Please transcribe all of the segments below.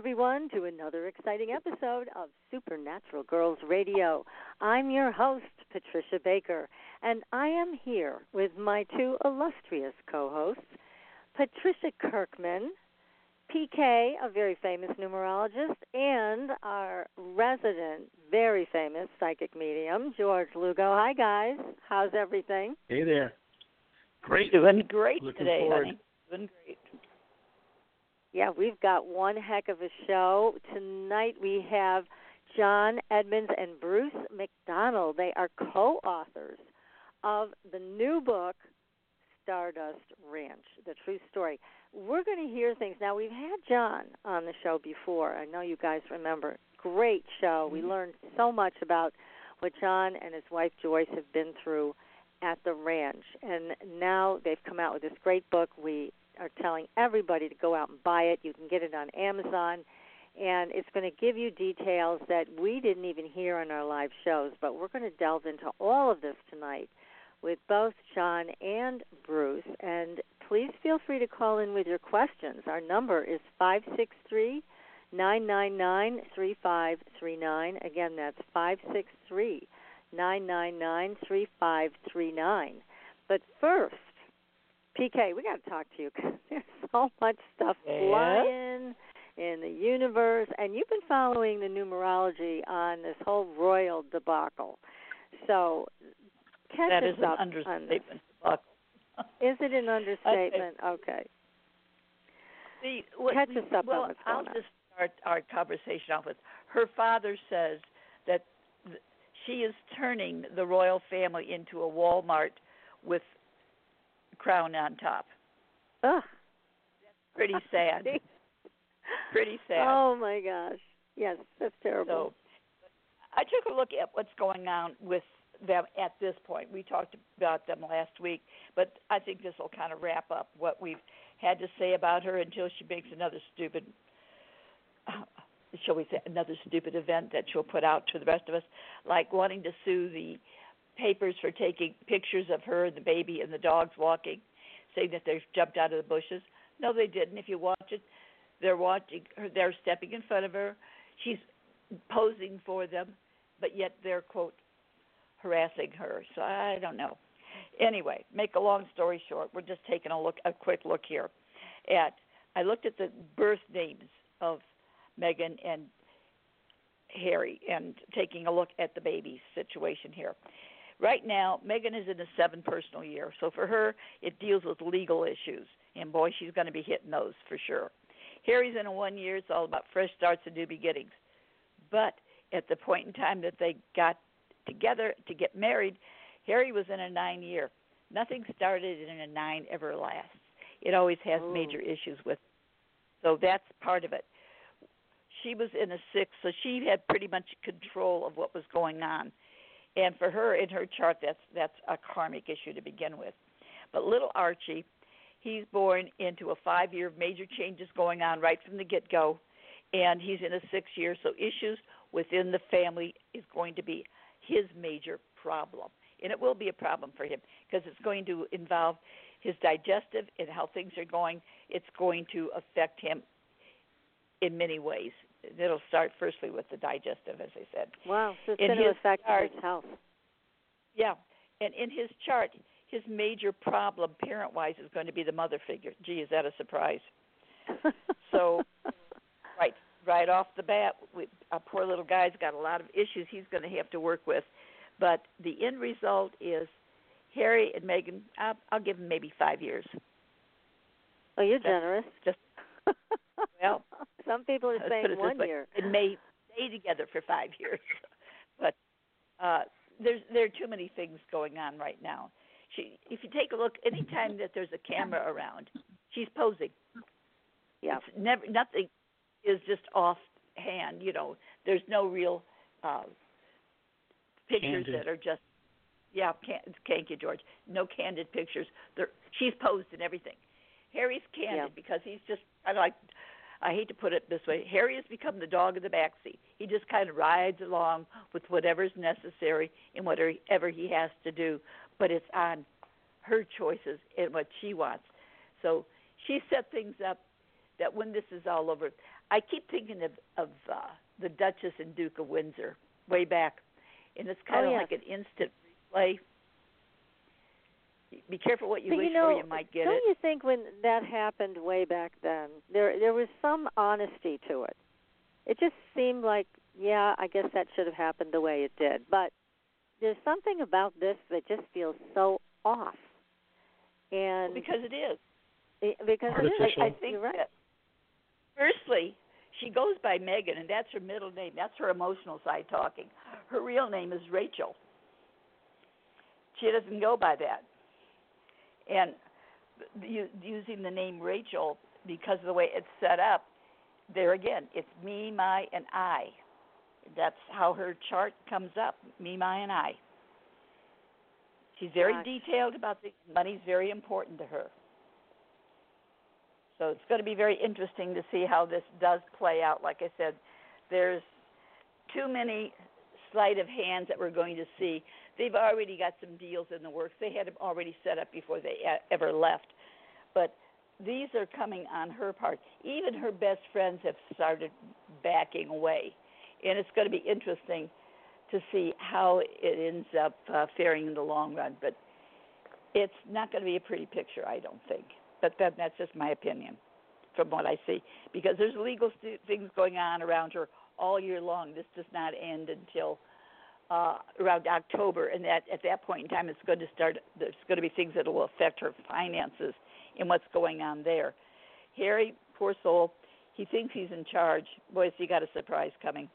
Everyone, to another exciting episode of Supernatural Girls Radio. I'm your host, Patricia Baker, and I am here with my two illustrious co hosts, Patricia Kirkman, PK, a very famous numerologist, and our resident, very famous psychic medium, George Lugo. Hi, guys. How's everything? Hey there. Great. Doing great Looking today, forward. honey. Doing great. Yeah, we've got one heck of a show. Tonight we have John Edmonds and Bruce Macdonald. They are co authors of the new book, Stardust Ranch The True Story. We're going to hear things. Now, we've had John on the show before. I know you guys remember. Great show. We mm-hmm. learned so much about what John and his wife Joyce have been through at the ranch. And now they've come out with this great book. We are telling everybody to go out and buy it. You can get it on Amazon, and it's going to give you details that we didn't even hear on our live shows. But we're going to delve into all of this tonight with both John and Bruce. And please feel free to call in with your questions. Our number is five six three nine nine nine three five three nine. Again, that's five six three nine nine nine three five three nine. But first, PK, we got to talk to you because there's so much stuff Yes. flying in the universe, and you've been following the numerology on this whole royal debacle. So, catch That us is an up on understatement. Is it an understatement? Okay. See, what, Catch us up on well, what's I'll on. just start our conversation off with her father says that th- she is turning the royal family into a Walmart with crown on top. Ugh. Pretty sad. Pretty sad. Oh my gosh. Yes, that's terrible. So. I took a look at what's going on with them at this point. We talked about them last week, but I think this will kind of wrap up what we've had to say about her until she makes another stupid, uh, shall we say, another stupid event that she'll put out to the rest of us, like wanting to sue the papers for taking pictures of her the baby and the dogs walking, saying that they've jumped out of the bushes. No, they didn't. If you watch it, they're watching her. They're stepping in front of her. She's posing for them, but yet they're quote harassing her. So I don't know. Anyway, make a long story short, we're just taking a look, a quick look here at. I looked at the birth names of Meghan and Harry, and taking a look at the baby situation here. Right now, Meghan is in a seven personal year, so for her, it deals with legal issues, and boy, she's going to be hitting those for sure. Harry's in a one year; it's all about fresh starts and new beginnings. But at the point in time that they got together to get married, Harry was in a nine year. Nothing started in a nine ever lasts. It always has Oh. major issues with. So that's part of it. She was in a six, so she had pretty much control of what was going on. And for her in her chart that's that's a karmic issue to begin with. But little Archie, he's born into a five year of major changes going on right from the get go and he's in a six year, so issues within the family is going to be his major problem. And it will be a problem for him because it's going to involve his digestive and how things are going. It's going to affect him in many ways. It'll start firstly with the digestive, as I said. wow, so it's in going to affect chart- his health. Yeah. And in his chart, his major problem parent wise is going to be the mother figure. Gee, is that a surprise? So right right off the bat, we, our poor little guy's got a lot of issues he's going to have to work with. But the end result is Harry and Meghan. I'll, I'll give them maybe five years. Oh, you're That's generous. just- well, some people are let's saying put it this one way. year. It may stay together for five years, but uh, there's there are too many things going on right now. She, if you take a look, anytime that there's a camera around, she's posing. Yeah. It's never nothing is just offhand. You know, there's no real uh, pictures Candid. that are just yeah. Can, thank you, George. No candid pictures. They're, she's posed in everything. Harry's candid Yeah. because he's just I like. I hate to put it this way. Harry has become the dog in the back seat. He just kind of rides along with whatever's necessary and whatever he has to do, but it's on her choices and what she wants. So she set things up that when this is all over, I keep thinking of of uh, the Duchess and Duke of Windsor way back, and it's kind Oh, of yeah. like an instant replay. Be careful what you but wish you know, for; you might get don't it. you think when that happened way back then, there there was some honesty to it. It just seemed like, yeah, I guess that should have happened the way it did. But there's something about this that just feels so off. And because it is. it- because it is. I, I think You're right. that firstly, she goes by Meghan, and that's her middle name. That's her emotional side talking. Her real name is Rachel. She doesn't go by that. And u- using the name Rachel because of the way it's set up, there again, it's me, my, and I. That's how her chart comes up. Me, my, and I. She's very Gosh. detailed about the money's very important to her. So it's going to be very interesting to see how this does play out. Like I said, there's too many sleight of hands that we're going to see. They've already got some deals in the works. They had them already set up before they ever left. But these are coming on her part. Even her best friends have started backing away. And it's going to be interesting to see how it ends up uh, faring in the long run. But it's not going to be a pretty picture, I don't think. But that, that's just my opinion from what I see. Because there's legal st- things going on around her all year long. This does not end until uh, around October, and that at that point in time, it's going to start. There's going to be things that will affect her finances and what's going on there. Harry, poor soul, he thinks he's in charge. Boy, has he got a surprise coming.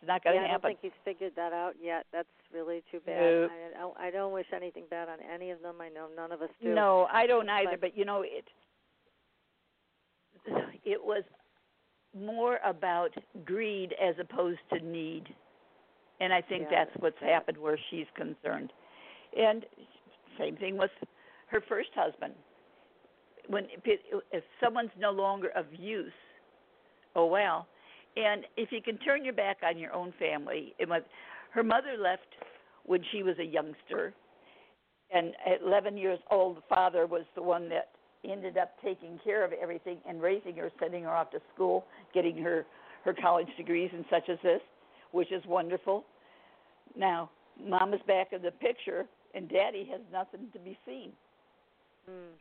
It's not going yeah, to happen. I don't think he's figured that out yet. That's really too bad. I, I, don't- I don't wish anything bad on any of them. I know none of us do. No, I don't either. But- But, you know, it it was more about greed as opposed to need, and I think Yeah, that's what's happened where she's concerned. And same thing with her first husband. When if, someone's no longer of use, oh well. And if you can turn your back on your own family, it was, her mother left when she was a youngster and at 11 years old, the father was the one that ended up taking care of everything and raising her, sending her off to school, getting her her college degrees and such as this, which is wonderful. Now, mom is back in the picture, and daddy has nothing to be seen. Mm.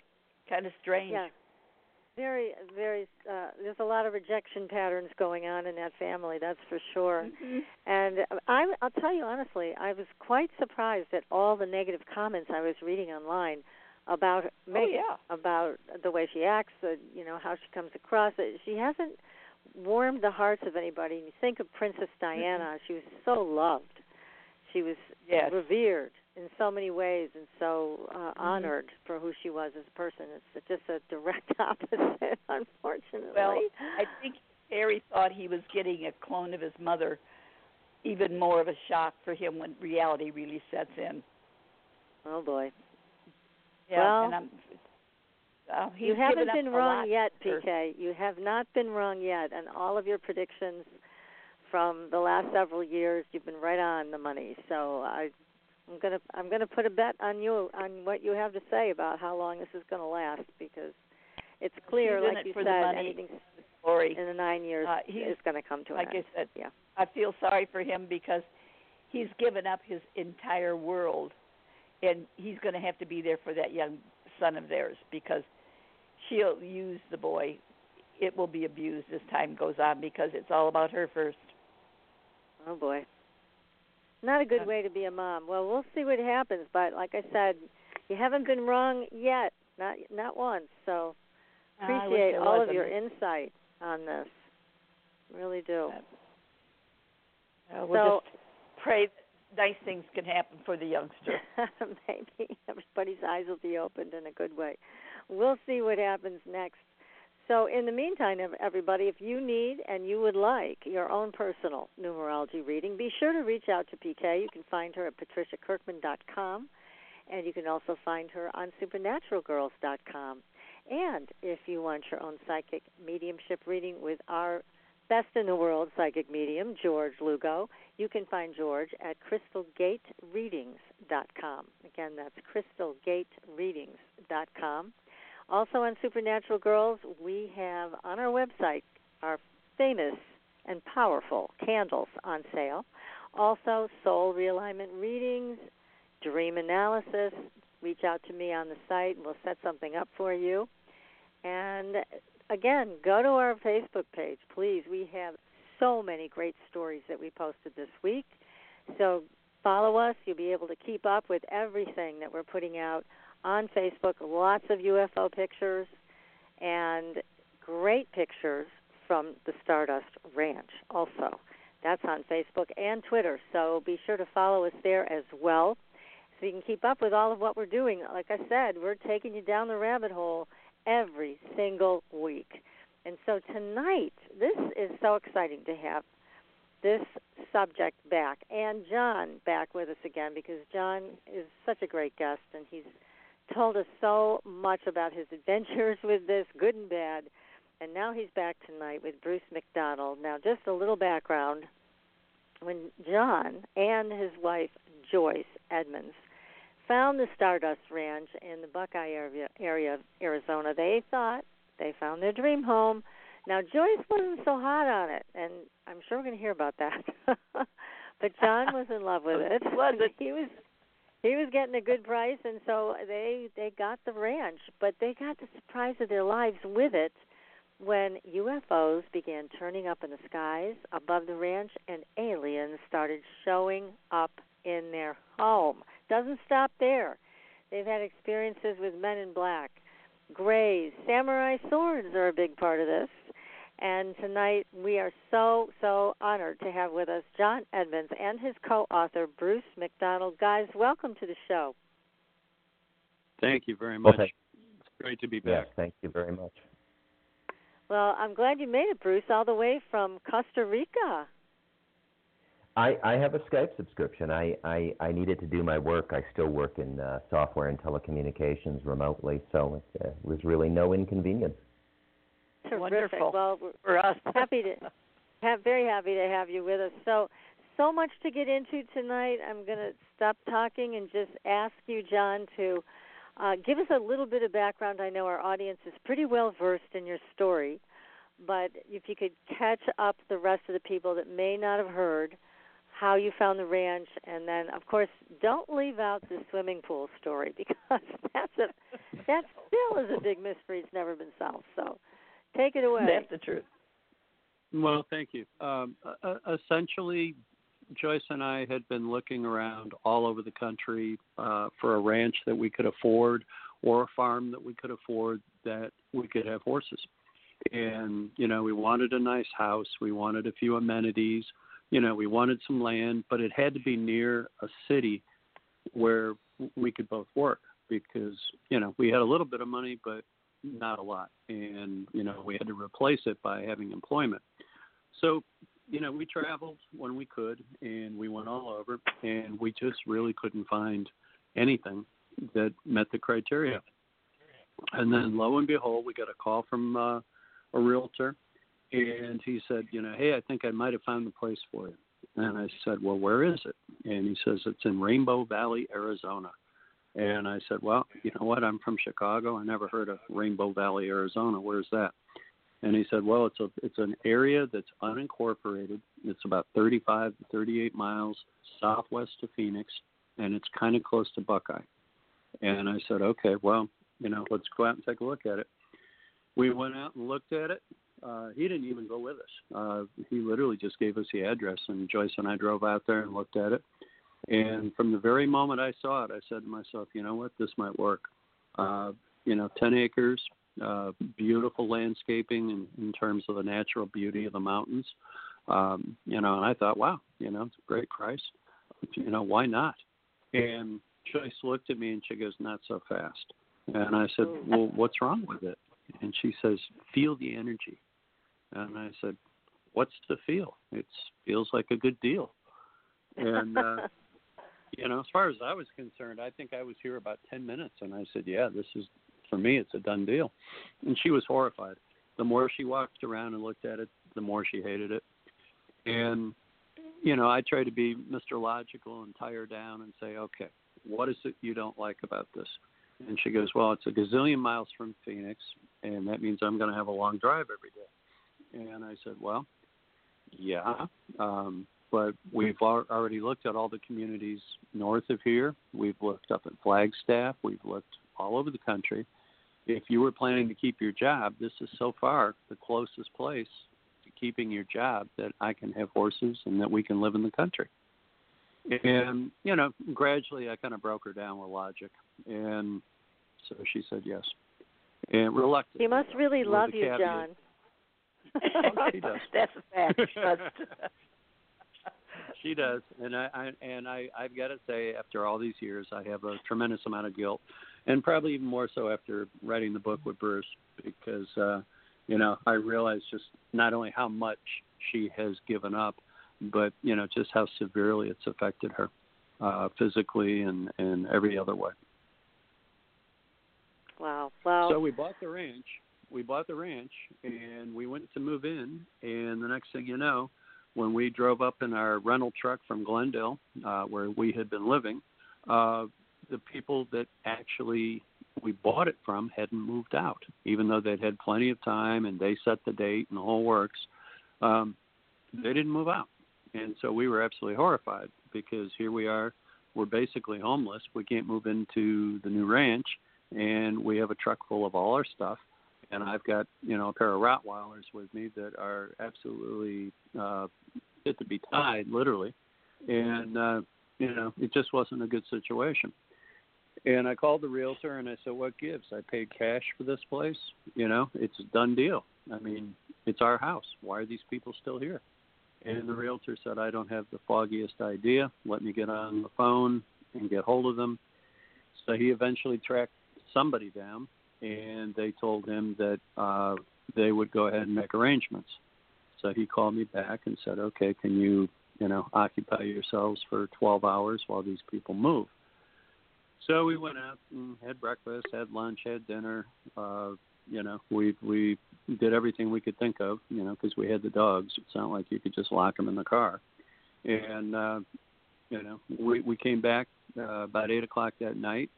Kind of strange. Yeah. Very, very. Uh, there's a lot of rejection patterns going on in that family. That's for sure. Mhm. And I, I'll tell you honestly, I was quite surprised at all the negative comments I was reading online about Meghan, yeah. about the way she acts, uh, you know, how she comes across. Uh, She hasn't warmed the hearts of anybody. And you think of Princess Diana; she was so loved. She was Yes. revered in so many ways and so uh, Mm-hmm. honored for who she was as a person. It's just a direct opposite, unfortunately. Well, I think Harry thought he was getting a clone of his mother. Even more of a shock for him when reality really sets in. oh boy. Yeah, Well, and I'm, uh, you haven't been wrong yet. PK. You have not been wrong yet, and all of your predictions from the last several years, you've been right on the money. So I, I'm gonna I'm gonna put a bet on you on what you have to say about how long this is going to last because it's clear, He's like it you said, money. anything Glory. in the nine years Uh, is going to come to like an end. I said, Yeah. I feel sorry for him because he's given up his entire world, and he's going to have to be there for that young son of theirs because she'll use the boy. It will be abused as time goes on because it's all about her first. Oh boy. not a good way to be a mom. Well, we'll see what happens, but like I said, you haven't been wrong yet, not not once. So appreciate all of your insight on this. Really do. Uh, we'll so, just pray that nice things can happen for the youngster. maybe everybody's eyes will be opened in a good way. We'll see what happens next. So, in the meantime, everybody, if you need and you would like your own personal numerology reading, be sure to reach out to PK. You can find her at patriciakirkman.com, and you can also find her on supernaturalgirls.com. And if you want your own psychic mediumship reading with our best in the world psychic medium, George Lugo, you can find George at crystalgatereadings.com. Again, that's crystalgatereadings.com. Also on Supernatural Girls, we have on our website our famous and powerful candles on sale. Also, soul realignment readings, dream analysis. Reach out to me on the site and we'll set something up for you. And again, go to our Facebook page, please. We have so many great stories that we posted this week. So follow us. You'll be able to keep up with everything that we're putting out on Facebook. Lots of UFO pictures and great pictures from the Stardust Ranch also. That's on Facebook and Twitter. So be sure to follow us there as well so you can keep up with all of what we're doing. Like I said, we're taking you down the rabbit hole every single week. And so tonight, this is so exciting to have this subject back and John back with us again because John is such a great guest and he's told us so much about his adventures with this, good and bad. And now he's back tonight with Bruce Macdonald. Now, just a little background. When John and his wife, Joyce Edmonds, found the Stardust Ranch in the Buckeye area, area of Arizona. They thought they found their dream home. Now Joyce wasn't so hot on it, and I'm sure we're going to hear about that. but John was in love with it. was it? He was he was getting a good price, and so they they got the ranch. But they got the surprise of their lives with it when UFOs began turning up in the skies above the ranch, and aliens started showing up in their home. Doesn't stop there. They've had experiences with men in black, grays, samurai swords are a big part of this. And tonight we are so, so honored to have with us John Edmonds and his co author, Bruce Macdonald. Guys, welcome to the show. Thank you very much. Well, it's great to be back. Yes, thank you very much. Well, I'm glad you made it, Bruce, all the way from Costa Rica. I, I have a Skype subscription. I, I, I needed to do my work. I still work in uh, software and telecommunications remotely, so it uh, was really no inconvenience. Terrific. Wonderful. Well, we're for us. happy to have very happy to have you with us. So so much to get into tonight. I'm going to stop talking and just ask you, John, to uh, give us a little bit of background. I know our audience is pretty well versed in your story, but if you could catch up the rest of the people that may not have heard how you found the ranch, and then of course don't leave out the swimming pool story because that's a that still is a big mystery. It's never been solved. So take it away. That's the truth. Well, thank you. Um, uh, essentially, Joyce and I had been looking around all over the country uh, for a ranch that we could afford or a farm that we could afford that we could have horses. And, you know, we wanted a nice house, we wanted a few amenities, you know, we wanted some land, but it had to be near a city where we could both work because, you know, we had a little bit of money, but not a lot. And, you know, we had to replace it by having employment. So, you know, we traveled when we could and we went all over and we just really couldn't find anything that met the criteria. And then lo and behold, we got a call from uh, a realtor and he said, you know, hey, I think I might have found the place for you. And I said, well, where is it? And he says, it's in Rainbow Valley, Arizona. And I said, well, you know what? I'm from Chicago. I never heard of Rainbow Valley, Arizona. Where's that? And he said, well, it's a it's an area that's unincorporated. It's about 35 to 38 miles southwest of Phoenix, and it's kind of close to Buckeye. And I said, okay, well, you know, let's go out and take a look at it. We went out and looked at it, uh, he didn't even go with us. Uh, he literally just gave us the address, and Joyce and I drove out there and looked at it. And from the very moment I saw it, I said to myself, you know what, this might work. Uh, you know, 10 acres, uh, beautiful landscaping in, in terms of the natural beauty of the mountains. Um, you know, and I thought, wow, you know, it's a great price. You know, why not? And Joyce looked at me and she goes, not so fast. And I said, well, what's wrong with it? And she says, feel the energy. And I said, what's the feel? It feels like a good deal. And, uh, you know, as far as I was concerned, I think I was here about 10 minutes. And I said, yeah, this is, for me, it's a done deal. And she was horrified. The more she walked around and looked at it, the more she hated it. And, you know, I try to be Mr. Logical and tie her down and say, okay, what is it you don't like about this? And she goes, well, it's a gazillion miles from Phoenix, and that means I'm going to have a long drive every day. And I said, well, yeah, um, but we've already looked at all the communities north of here. We've looked up at Flagstaff. We've looked all over the country. If you were planning to keep your job, this is so far the closest place to keeping your job that I can have horses and that we can live in the country. And, you know, gradually I kind of broke her down with logic. And so she said yes. And reluctant. He must really love you, John. oh. That's a fact. she does, and I, I and I I've got to say, after all these years, I have a tremendous amount of guilt, and probably even more so after writing the book with Bruce, because uh, you know I realized just not only how much she has given up, but you know just how severely it's affected her uh, physically and and every other way. Wow! Wow! So we bought the ranch. We bought the ranch, and we went to move in. And the next thing you know, when we drove up in our rental truck from Glendale, uh, where we had been living, uh, the people that actually we bought it from hadn't moved out, even though they'd had plenty of time and they set the date and the whole works. Um, they didn't move out. And so we were absolutely horrified because here we are, we're basically homeless. We can't move into the new ranch, and we have a truck full of all our stuff. And I've got, you know, a pair of Rottweilers with me that are absolutely uh, fit to be tied, literally. And, uh, you know, it just wasn't a good situation. And I called the realtor and I said, "What gives? I paid cash for this place. You know, it's a done deal. I mean, it's our house. Why are these people still here?" And the realtor said, I don't have the foggiest idea. Let me get on the phone and get hold of them. So he eventually tracked somebody down, and they told him that uh, they would go ahead and make arrangements. So he called me back and said, okay, can you, you know, occupy yourselves for 12 hours while these people move? So we went out and had breakfast, had lunch, had dinner, uh, you know, we we did everything we could think of, you know, because we had the dogs. It's not like you could just lock them in the car. And uh, you know, we we came back uh, about eight o'clock that night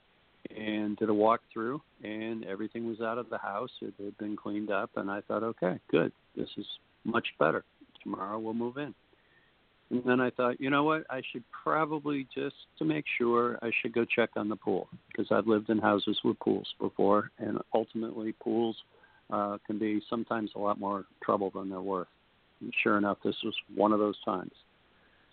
and did a walkthrough, and everything was out of the house. It had been cleaned up, and I thought, okay, good, this is much better. Tomorrow we'll move in. And then I thought, you know what? I should probably just to make sure, I should go check on the pool because I've lived in houses with pools before, and ultimately pools uh, can be sometimes a lot more trouble than they're worth. And sure enough, this was one of those times.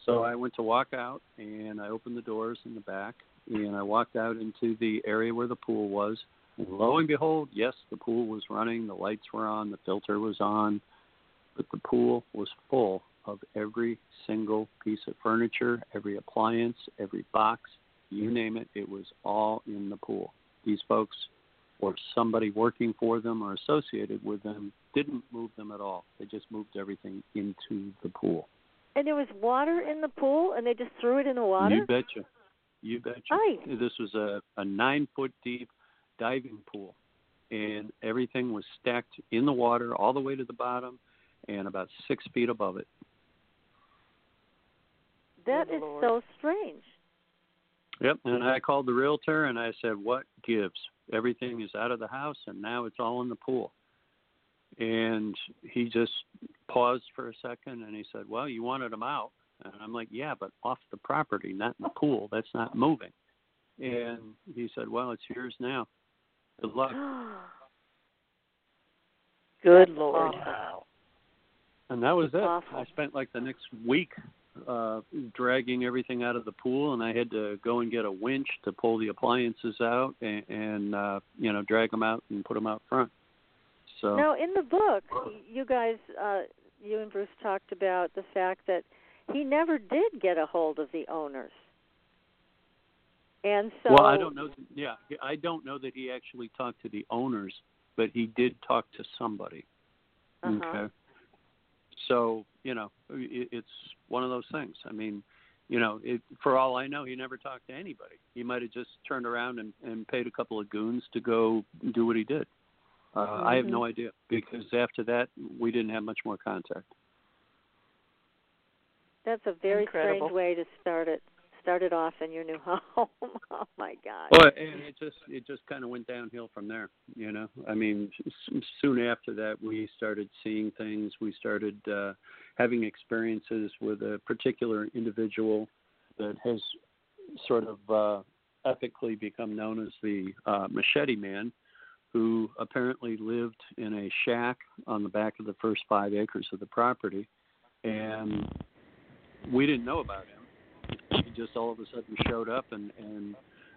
So I went to walk out, and I opened the doors in the back, and I walked out into the area where the pool was. And lo and behold, yes, the pool was running, the lights were on, the filter was on, but the pool was full of every single piece of furniture, every appliance, every box, you name it, it was all in the pool. These folks or somebody working for them or associated with them didn't move them at all. They just moved everything into the pool. And there was water in the pool, and they just threw it in the water. You betcha. You betcha. Right. This was a, a nine foot deep diving pool, and everything was stacked in the water all the way to the bottom, and about six feet above it. That is Lord. so strange. Yep. And I called the realtor and I said, "What gives? Everything is out of the house, and now it's all in the pool." And he just paused for a second and he said, "Well, you wanted them out." And I'm like, "Yeah, but off the property, not in the pool. That's not moving." And he said, "Well, it's yours now. Good luck." Good Lord. Awful. And that was it. Awful. I spent like the next week uh, dragging everything out of the pool, and I had to go and get a winch to pull the appliances out and, and uh, you know drag them out and put them out front. So now, in the book, you guys, uh, you and Bruce talked about the fact that he never did get a hold of the owners. And so Well, I don't know yeah, I don't know that he actually talked to the owners, but he did talk to somebody. Uh-huh. Okay. So, you know, it, it's one of those things. I mean, you know, it, for all I know, he never talked to anybody. He might have just turned around and, and paid a couple of goons to go do what he did. Uh, I have Mm-hmm. no idea because after that, we didn't have much more contact. That's a very Incredible. strange way to start it. Start it off in your new home. oh my God. Well, and it just it just kind of went downhill from there. You know, I mean, soon after that, we started seeing things. We started uh, having experiences with a particular individual that has sort of uh, ethically become known as the uh, Machete Man, who apparently lived in a shack on the back of the first five acres of the property, and we didn't know about him. He just all of a sudden showed up and and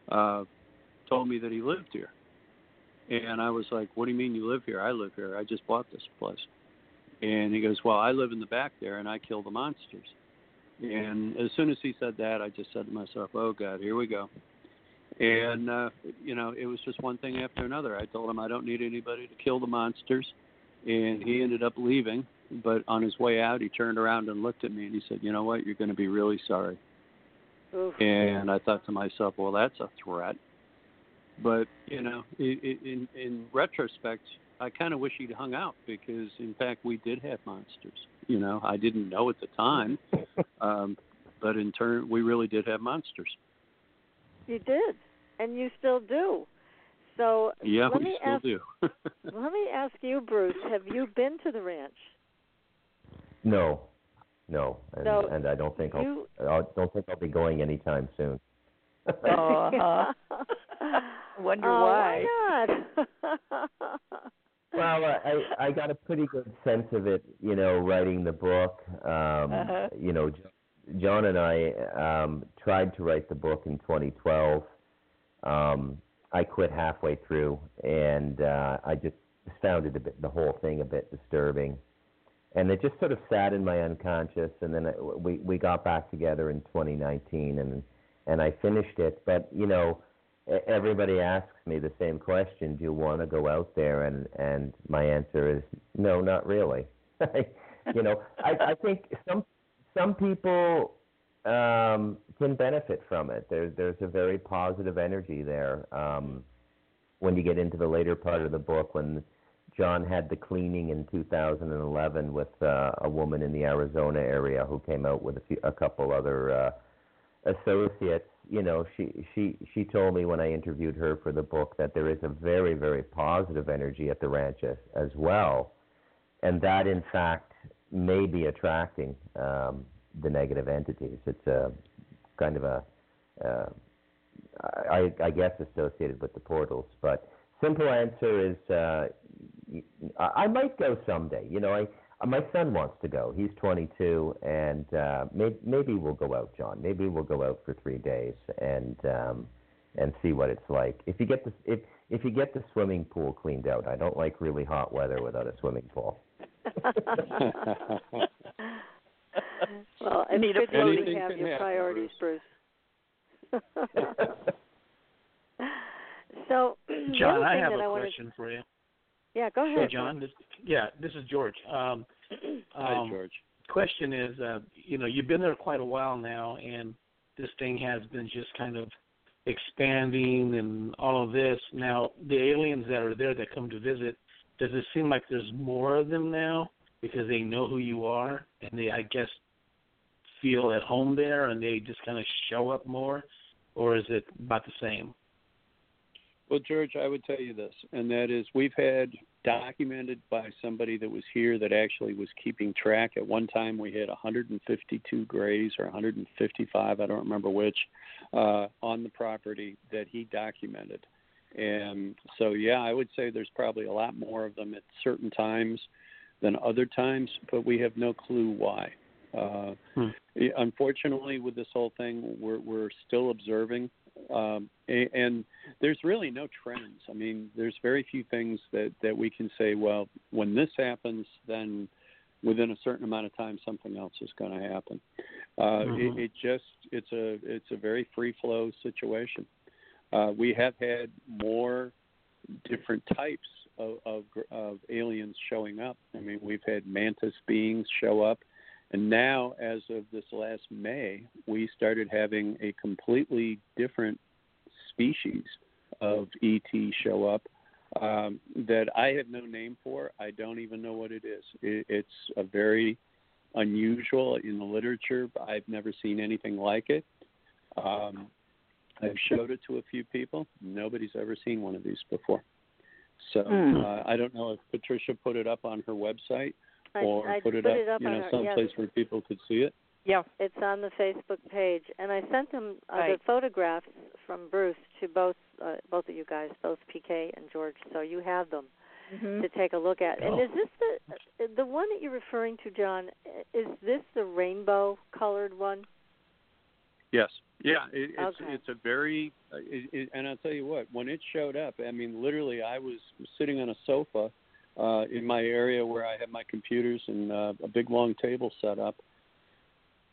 uh, told me that he lived here. And I was like, "What do you mean you live here? I live here. I just bought this place." And he goes, "Well, I live in the back there, and I kill the monsters." And as soon as he said that, I just said to myself, "Oh God, here we go." And uh, you know, it was just one thing after another. I told him I don't need anybody to kill the monsters, and he ended up leaving. But on his way out, he turned around and looked at me, and he said, "You know what? You're going to be really sorry." Oof. And I thought to myself, well, that's a threat. But you know, i i in in retrospect, I kind of wish he'd hung out because, in fact, we did have monsters. You know, I didn't know at the time, um, but in turn, we really did have monsters. You did, and you still do. So Yeah, let we me still ask. do. Let me ask you, Bruce. Have you been to the ranch? No, no, and, So, and I don't think I'll, You. I don't think I'll be going anytime soon. Oh, uh-huh. Wonder oh, why. Why not? Well, I I got a pretty good sense of it, you know, writing the book. Um, Uh-huh. You know, John and I um, tried to write the book in 2012. Um, I quit halfway through, and uh, I just found it a bit, the whole thing a bit disturbing, and it just sort of sat in my unconscious. And then I, we we got back together in 2019, and and I finished it. But you know, everybody asks me the same question: Do you want to go out there? And and my answer is no, not really. you know, I, I think some some people um, can benefit from it. There's there's a very positive energy there. Um, when you get into the later part of the book, when John had the cleaning in 2011 with uh, a woman in the Arizona area who came out with a, few, a couple other uh, associates. You know, she she she told me when I interviewed her for the book that there is a very very positive energy at the ranch as, as well, and that in fact may be attracting um, the negative entities. It's a kind of a uh, I, I guess associated with the portals, but simple answer is uh, I I might go someday. You know, I uh, my son wants to go. He's 22, and uh, maybe, maybe we'll go out, John. Maybe we'll go out for three days and um, and see what it's like. If you get the if if you get the swimming pool cleaned out, I don't like really hot weather without a swimming pool. well, it's Need good to know you Anything have your happen, priorities, Bruce. so, John, I have that a I wanted, question for you. yeah, go Hey, ahead. John. This, yeah, this is George. Um, Hi, um, George. question is, uh, you know, you've been there quite a while now, and this thing has been just kind of expanding and all of this. Now, the aliens that are there that come to visit, does it seem like there's more of them now because they know who you are and they, I guess, feel at home there and they just kind of show up more, or is it about the same? Well, George, I would tell you this, and that is we've had documented by somebody that was here that actually was keeping track. At one time, we had 152 grays or 155, I don't remember which, uh, on the property that he documented. And so, yeah, I would say there's probably a lot more of them at certain times than other times, but we have no clue why. Uh, Hmm. Unfortunately, with this whole thing, we're we're still observing, um, a- and there's really no trends. I mean, there's very few things that that we can say. Well, when this happens, then within a certain amount of time, something else is going to happen. Uh, Mhm. it, it just it's a it's a very free flow situation. Uh, we have had more different types of, of of aliens showing up. I mean, we've had mantis beings show up, and now, as of this last May, we started having a completely different species of ET show up um, that I have no name for. I don't even know what it is. It, it's a very unusual in the literature. I've never seen anything like it. Um, I've showed it to a few people. Nobody's ever seen one of these before. So Hmm. uh, I don't know if Patricia put it up on her website I, or I put it put up, it up you know, someplace yes, where people could see it. Yeah. it's on the Facebook page, and I sent them uh, Right. the photographs from Bruce to both uh, both of you guys, both PK and George. So you have them Mm-hmm. to take a look at. And Oh. is this the the one that you're referring to, John? Is this the rainbow colored one? Yes. Yeah. It, it's Okay. it's a very uh, it, it, and I'll tell you what. When it showed up, I mean, literally, I was sitting on a sofa uh, in my area where I have my computers and uh, a big long table set up,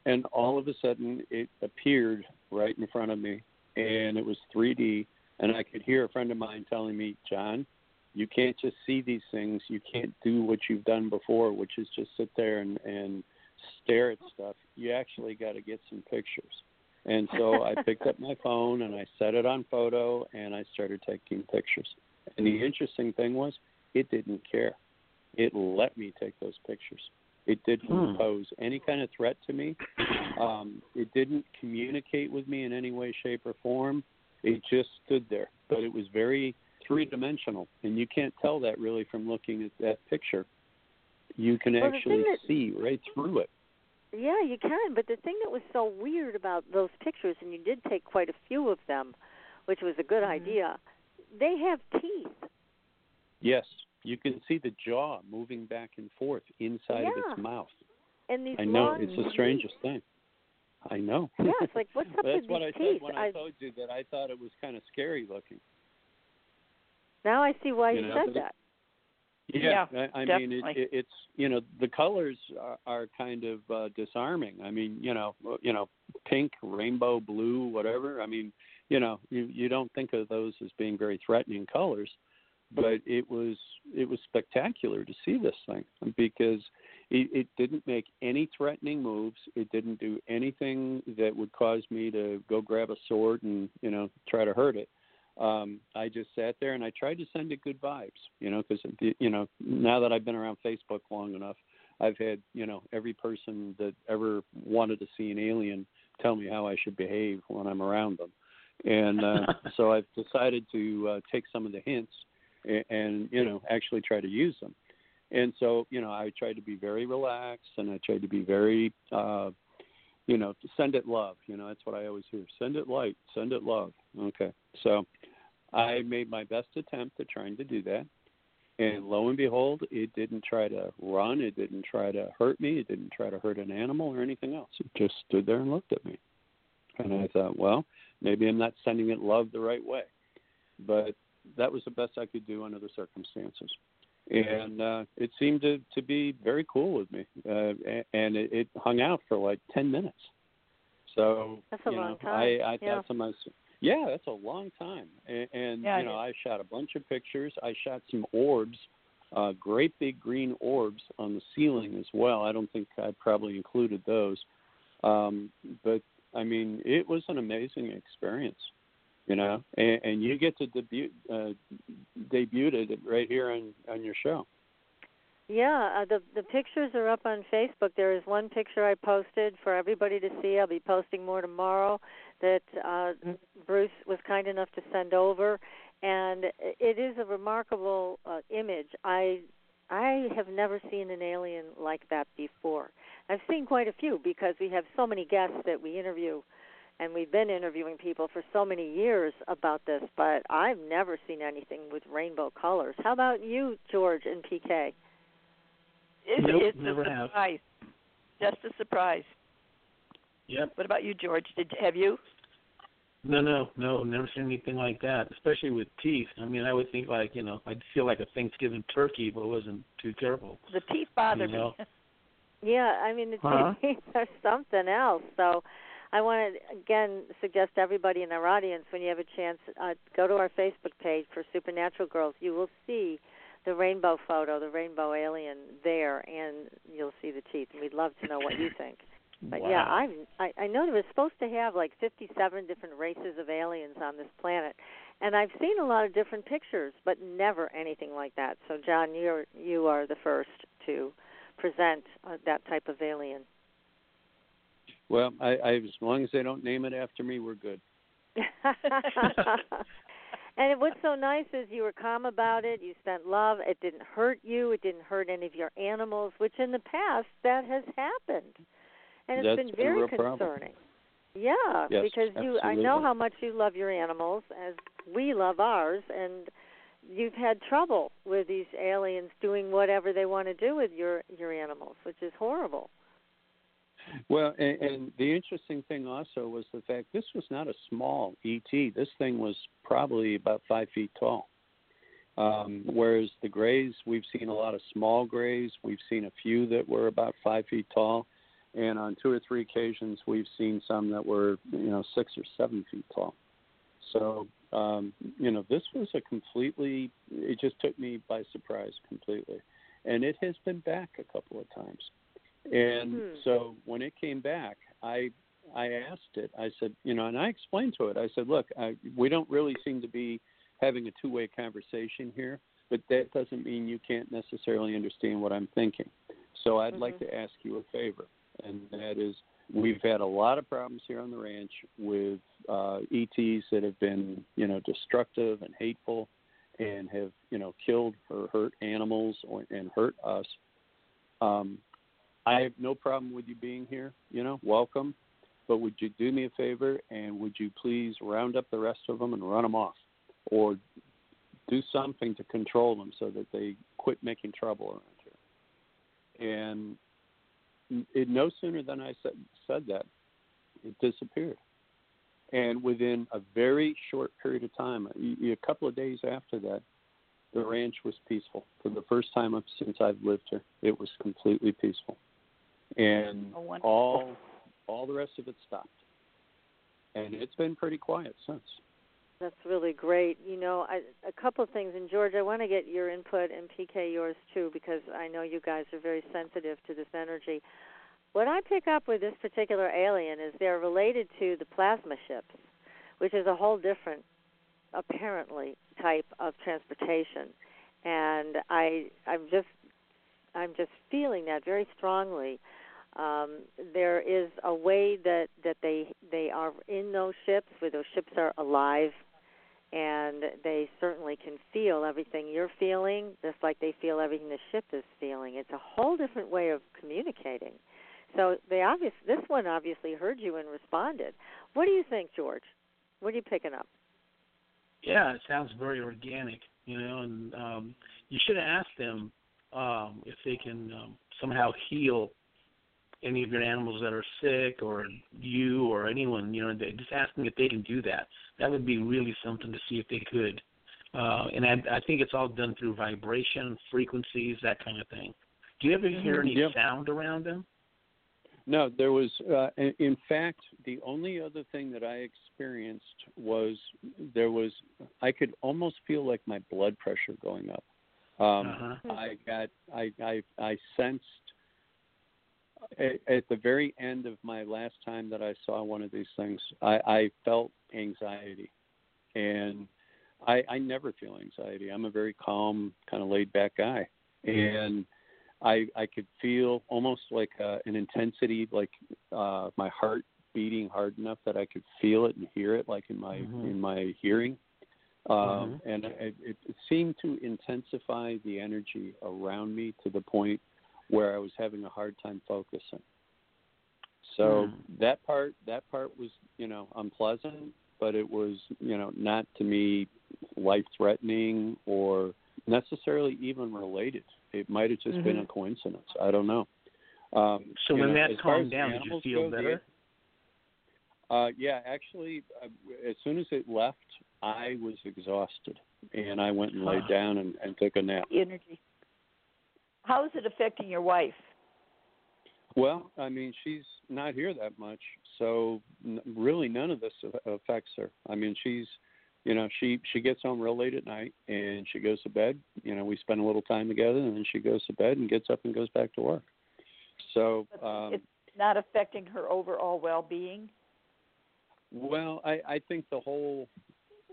and all of a sudden, it appeared right in front of me, and it was 3D, and I could hear a friend of mine telling me, John. You can't just see these things. You can't do what you've done before, which is just sit there and, and stare at stuff. You actually got to get some pictures. And so I picked up my phone and I set it on photo and I started taking pictures. And the interesting thing was, it didn't care. It let me take those pictures. It didn't Hmm. pose any kind of threat to me. Um, it didn't communicate with me in any way, shape, or form. It just stood there. But it was very three dimensional. And you can't tell that really from looking at that picture. You can Well, actually that- see right through it. Yeah, you can. But the thing that was so weird about those pictures, and you did take quite a few of them, which was a good Mhm. idea. They have teeth. Yes, you can see the jaw moving back and forth inside of its mouth. And these I know long it's the teeth. strangest thing. I know. Yeah, it's like what's up That's with what these I teeth? said when I, I told you that I thought it was kind of scary looking. now I see why You you, know, said that. Yeah, Yeah, I, I mean it, it, it's you know the colors are, are kind of uh, disarming. I mean you know you know pink, rainbow, blue, whatever. I mean you know you you don't think of those as being very threatening colors, but it was it was spectacular to see this thing because it, it didn't make any threatening moves. It didn't do anything that would cause me to go grab a sword and you know try to hurt it um, I just sat there and I tried to send it good vibes, you know, because you know now that I've been around Facebook long enough, I've had you know every person that ever wanted to see an alien tell me how I should behave when I'm around them, and uh, so I've decided to uh, take some of the hints and, and you know actually try to use them. And so you know I tried to be very relaxed and I tried to be very uh, you know, send it love. You know, that's what I always hear. Send it light, send it love. Okay. So I made my best attempt at trying to do that. And lo and behold, it didn't try to run. It didn't try to hurt me. It didn't try to hurt an animal or anything else. It just stood there and looked at me. And I thought, well, maybe I'm not sending it love the right way. But that was the best I could do under the circumstances and uh, it seemed to to be very cool with me, uh, a- and it, it hung out for like ten minutes. So That's a you long know, time. I I Yeah. thought to myself, yeah, that's a long time, and, and Yeah, you know, is. I shot a bunch of pictures. I shot some orbs, uh, great big green orbs on the ceiling as well. I don't think I probably included those, um, but I mean, it was an amazing experience you know, and, and you get to debut uh, debut it right here on on your show. Yeah, uh, the the pictures are up on Facebook. There is one picture I posted for everybody to see. I'll be posting more tomorrow that uh, Bruce was kind enough to send over, and it is a remarkable uh, image. I I have never seen an alien like that before. I've seen quite a few because we have so many guests that we interview, and we've been interviewing people for so many years about this. But I've never seen anything with rainbow colors. How about you, George and PK? It's, Nope, it's never a have. just a surprise. Yep. What about you, George? Did have you? No, no, no, never seen anything like that. Especially with teeth. I mean, I would think like you know, I'd feel like a Thanksgiving turkey, but wasn't too careful. The teeth bother You know. me. Yeah, I mean the Huh? teeth are something else. So I want to again suggest to everybody in our audience when you have a chance, uh, go to our Facebook page for Supernatural Girls. You will see the rainbow photo, the rainbow alien there, and you'll see the teeth. And we'd love to know what you think. But wow. yeah, I've, I I know they were supposed to have like 57 different races of aliens on this planet, and I've seen a lot of different pictures, but never anything like that. So John, you're you are the first to present uh, that type of alien. Well, I, I as long as they don't name it after me, we're good. and what's so nice is you were calm about it. You sent love. It didn't hurt you. It didn't hurt any of your animals, which in the past that has happened, and it's That's been very real problem. concerning. Yeah, Yes, because you I know how much you love your animals as we love ours and you've had trouble with these aliens doing whatever they want to do with your your animals, which is horrible. Well, and, and the interesting thing also was the fact this was not a small ET. This thing was probably about five feet tall. Um, whereas the grays, we've seen a lot of small grays. We've seen a few that were about five feet tall, and on two or three occasions, we've seen some that were, you know, six or seven feet tall. So, um, you know, this was a completely. It just took me by surprise completely, and it has been back a couple of times. And Hmm. so when it came back, I I asked it. I said, you know, and I explained to it. I said, look, I, we don't really seem to be having a two-way conversation here, but that doesn't mean you can't necessarily understand what I'm thinking. So I'd like to ask you a favor, and that is, we've had a lot of problems here on the ranch with uh, ETs that have been, you know, destructive and hateful, and have, you know, killed or hurt animals or, and hurt us. Um, I have no problem with you being here. You know, welcome. But would you do me a favor and would you please round up the rest of them and run them off, or do something to control them so that they quit making trouble around here? And it no sooner than I said said that, it disappeared. And within a very short period of time, a a couple of days after that, the ranch was peaceful. For the first time since I've lived here, it was completely peaceful and Oh, all all the rest of it stopped. And it's been pretty quiet since. That's really great. You know, I, a couple of things, and George, I want to get your input and PK yours too, because I know you guys are very sensitive to this energy. What I pick up with this particular alien is they're related to the plasma ships, which is a whole different, apparently, type of transportation. And I, I'm just, I'm just feeling that very strongly. Um, there is a way that that they they are in those ships, where those ships are alive, and they certainly can feel everything you're feeling, just like they feel everything the ship is feeling. It's a whole different way of communicating. So they obvious this one obviously heard you and responded. What do you think, George? What are you picking up? Yeah, it sounds very organic, you know, and um you should have asked them um if they can um somehow heal any of your animals that are sick or you or anyone, you know, they- just asking if they can do that. That would be really something to see if they could. Uh and I I think it's all done through vibration, frequencies, that kind of thing. Do you ever hear any Yep. sound around them? No, there was. Uh, in in fact, the only other thing that I experienced was there was. I could almost feel like my blood pressure going up. Um, Uh-huh. I got. I. I. I sensed. At, at the very end of my last time that I saw one of these things, I, I felt anxiety, and I, I never feel anxiety. I'm a very calm, kind of laid back guy, and I I could feel almost like uh, an intensity, like uh, my heart beating hard enough that I could feel it and hear it, like in my Mhm. in my hearing. Um, Mhm. And it, it seemed to intensify the energy around me to the point where I was having a hard time focusing. So Hmm. that part that part was you know unpleasant, but it was you know not to me life threatening or necessarily even related. It might have just been a coincidence. I don't know. Um, so when know, that as calmed down, did you feel go, better? The, uh, yeah, actually, uh, as soon as it left, I was exhausted, and I went and laid Huh. down and, and took a nap. Energy. How is it affecting your wife? Well, I mean, she's not here that much, so n- really none of this a- affects her. I mean, she's, you know, she she gets home real late at night and she goes to bed. You know, we spend a little time together, and then she goes to bed and gets up and goes back to work. So, um, it's not affecting her overall well-being. well, I I think the whole,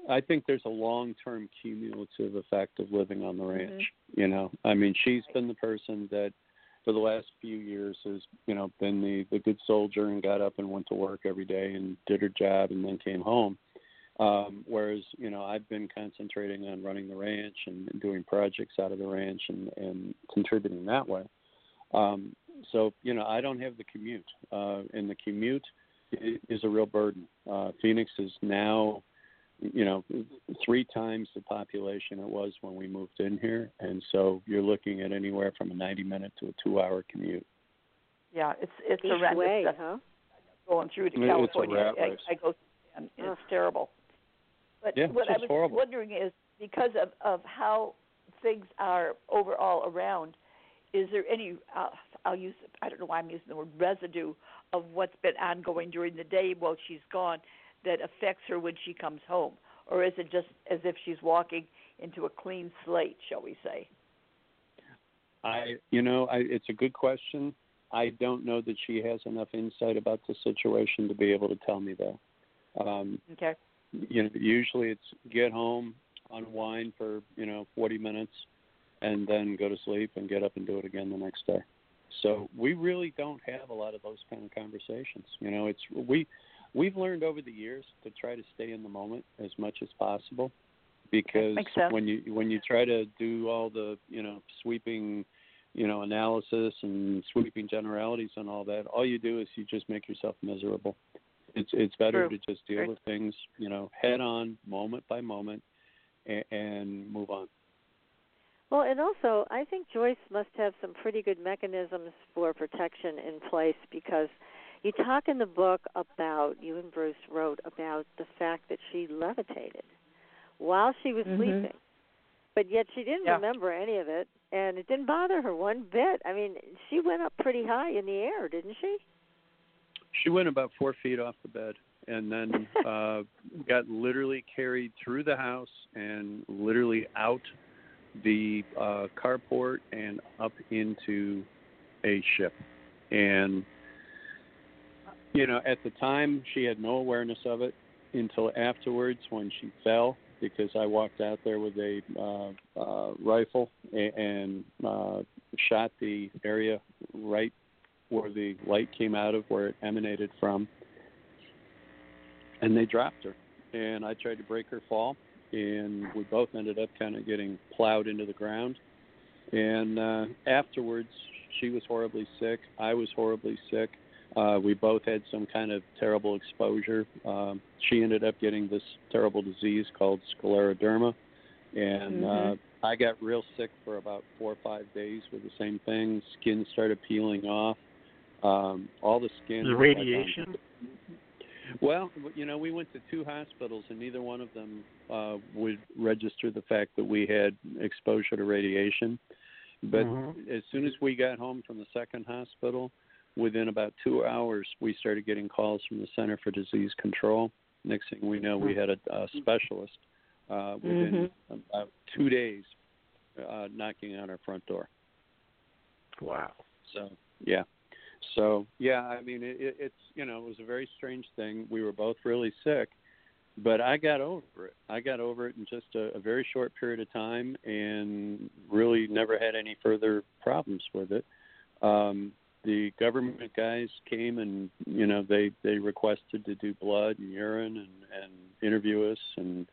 I think there's a long-term cumulative effect of living on the ranch. You know, I mean, she's been the person that for the last few years has you know been the the good soldier and got up and went to work every day and did her job and then came home. Um whereas you know i've been concentrating on running the ranch and doing projects out of the ranch and and contributing that way. Um so you know i don't have the commute uh and the commute is a real burden. Uh phoenix is now you know three times the population it was when we moved in here and so you're looking at anywhere from a 90 minute to a 2 hour commute Yeah, it's it's Each horrendous way, stuff huh? going through to It's a California. rat I, race. I go and it's Ugh. terrible. But Yeah, what it's I was horrible. wondering is because of of how things are overall around, is there any uh, I'll use I don't know why I'm using the word residue of what's been ongoing during the day while she's gone that affects her when she comes home, or is it just as if she's walking into a clean slate, shall we say? I, you know, I, it's a good question. I don't know that she has enough insight about the situation to be able to tell me that. Um, Okay. you know, usually it's get home, unwind for you know 40 minutes, and then go to sleep and get up and do it again the next day. So we really don't have a lot of those kind of conversations. You know, it's we we've learned over the years to try to stay in the moment as much as possible because when you when you try to do all the you know sweeping you know analysis and sweeping generalities and all that all you do is you just make yourself miserable it's it's better True. to just deal True. with things you know head on moment by moment and, and move on Well, and also, I think Joyce must have some pretty good mechanisms for protection in place because you talk in the book about, you and Bruce wrote about the fact that she levitated while she was Mhm. sleeping. But yet she didn't Yeah. remember any of it, and it didn't bother her one bit. I mean, she went up pretty high in the air, didn't she? she went about four feet off the bed and then uh got literally carried through the house and literally out the uh carport and up into a ship and you know at the time she had no awareness of it until afterwards when she fell because I walked out there with a uh, uh, rifle and, and uh, shot the area right where the light came out of, where it emanated from, and they dropped her. And I tried to break her fall, and we both ended up kind of getting plowed into the ground. And uh, afterwards, she was horribly sick. I was horribly sick. Uh, we both had some kind of terrible exposure. Um, she ended up getting this terrible disease called scleroderma, and Mhm. uh, I got real sick for about four or five days with the same thing. Skin started peeling off. Um, all the skin. The was like radiation. well, you know, we went to two hospitals, and neither one of them uh, would register the fact that we had exposure to radiation. But Mhm. as soon as we got home from the second hospital, within about two hours, we started getting calls from the Center for Disease Control. Next thing we know, we had a, a specialist uh, within about two days uh, knocking on our front door. Wow. So yeah, so yeah, I mean it, it, it's you know it was a very strange thing. We were both really sick, but I got over it. I got over it in just a, a very short period of time, and really never had any further problems with it. Um, the government guys came and you know they they requested to do blood and urine and and interview us and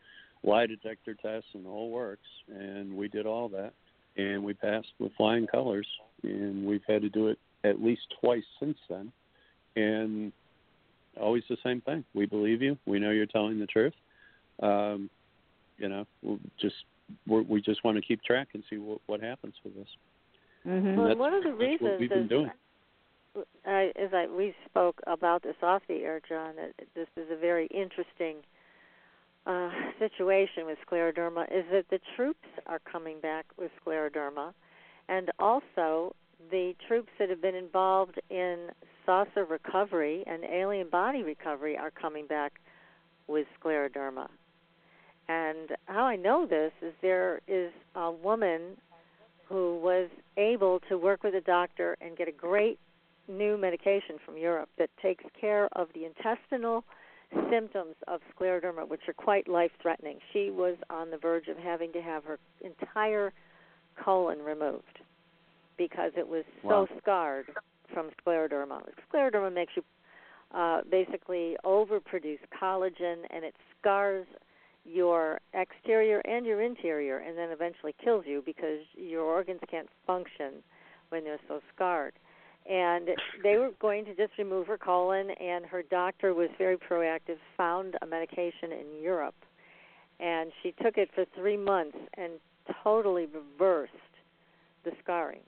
lie detector tests and the whole works, and we did all that, and we passed with flying colors, and we've had to do it at least twice since then, and always the same thing. We believe you. We know you're telling the truth. Um, you know, we'll just we're, we just want to keep track and see what what happens with this. Mhm. Well, that's- one of the That's what reasons we've been is doing. I, as I we spoke about this off the air, John, that this is a very interesting uh, situation with scleroderma. Is that the troops are coming back with scleroderma, and also the troops that have been involved in saucer recovery and alien body recovery are coming back with scleroderma. And how I know this is there is a woman who was able to work with a doctor and get a great new medication from Europe that takes care of the intestinal symptoms of scleroderma, which are quite life threatening. She was on the verge of having to have her entire colon removed because it was wow. so scarred from scleroderma. Scleroderma makes you uh, basically overproduce collagen and it scars your exterior and your interior and then eventually kills you because your organs can't function when they're so scarred. And they were going to just remove her colon, and her doctor was very proactive, found a medication in Europe, and she took it for three months and totally reversed the scarring.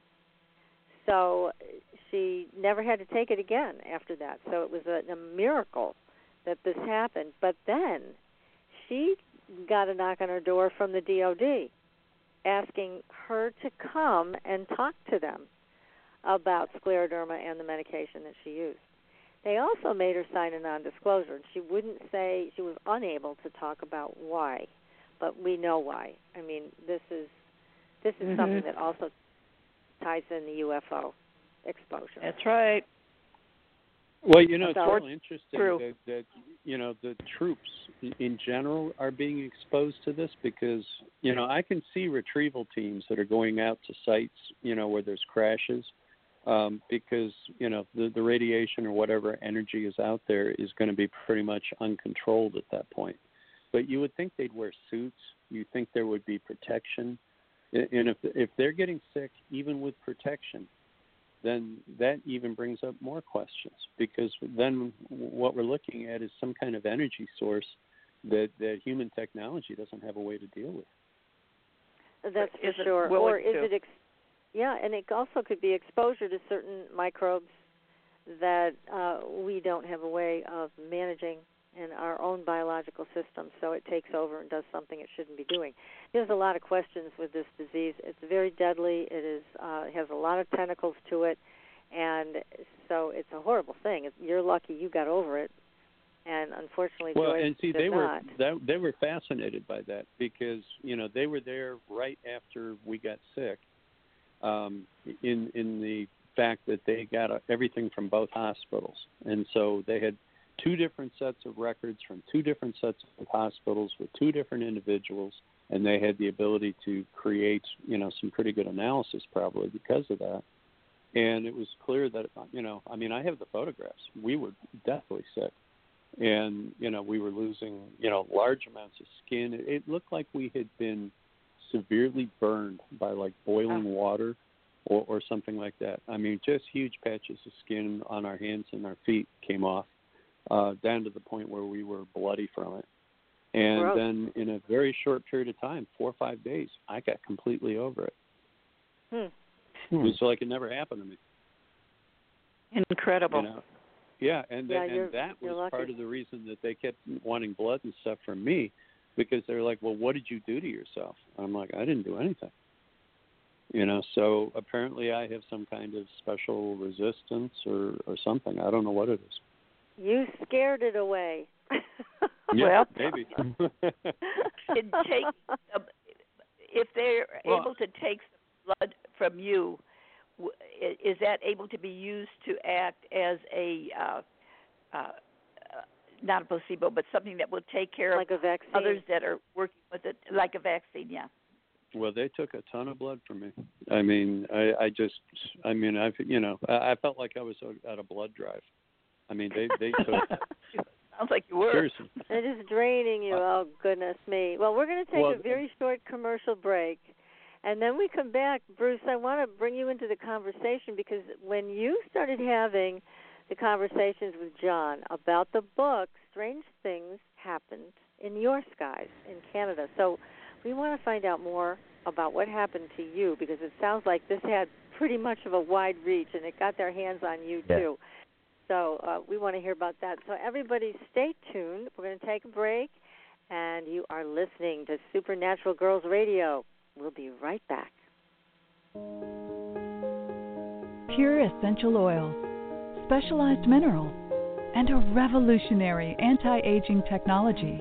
So she never had to take it again after that. So it was a, a miracle that this happened. But then she got a knock on her door from the DOD asking her to come and talk to them about scleroderma and the medication that she used. They also made her sign a non-disclosure, and she wouldn't say she was unable to talk about why, but we know why. I mean, this is this is mm-hmm. something that also ties in the UFO exposure. That's right. Well, you know, it's So- really interesting True. that, that you know the troops in general are being exposed to this because you know I can see retrieval teams that are going out to sites you know where there's crashes um, because you know the the radiation or whatever energy is out there is going to be pretty much uncontrolled at that point. But you would think they'd wear suits. You think there would be protection, and if if they're getting sick, even with protection, then that even brings up more questions because then what we're looking at is some kind of energy source that that human technology doesn't have a way to deal with. That's for it sure. willing Or is to? it ex- yeah, and it also could be exposure to certain microbes that uh, we don't have a way of managing in our own biological system, so it takes over and does something it shouldn't be doing. There's a lot of questions with this disease. It's very deadly. It is uh, it has a lot of tentacles to it, and so it's a horrible thing. You're lucky you got over it, and unfortunately, Well, Joyce and see, they were that, they were fascinated by that because you know they were there right after we got sick, um, in in the fact that they got uh, everything from both hospitals, and so they had two different sets of records from two different sets of hospitals with two different individuals, and they had the ability to create you know some pretty good analysis probably because of that. And it was clear that you know I mean I have the photographs. We were deathly sick and you know we were losing you know large amounts of skin it, it looked like we had been severely burned by like boiling water or or something like that. I mean just huge patches of skin on our hands and our feet came off uh down to the point where we were bloody from it. And Gross. then in a very short period of time four or five days i got completely over it. Hmm. it was like it never happened to me. Incredible. you know? Yeah and Yeah, that, and that you're was part of the reason that they kept wanting blood and stuff from me because they're like well what did you do to yourself? I'm like i didn't do anything. You know so apparently i have some kind of special resistance or or something. I don't know what it is. You scared it away. yeah Well- maybe. Can take uh, if they're Well- able to take some blood from you, is that able to be used to act as a uh, uh, not a placebo, but something that will take care like a of vaccine. others that are working with it, like a vaccine? Yeah. well they took a ton of blood from me i mean i i just i mean i've you know i, I felt like i was at a blood drive i mean they they took Sounds like you were. seriously It is draining you. Oh goodness me. Well, we're going to take Well- a very short commercial break, and then we come back. Bruce, I want to bring you into the conversation because when you started having the conversations with John about the book, strange things happened in your skies in Canada. So we want to find out more about what happened to you because it sounds like this had pretty much of a wide reach and it got their hands on you Yeah. too. So uh, we want to hear about that. So everybody, stay tuned. We're going to take a break, and you are listening to Supernatural Girls Radio. We'll be right back. pure essential oils, specialized minerals, and a revolutionary anti aging technology.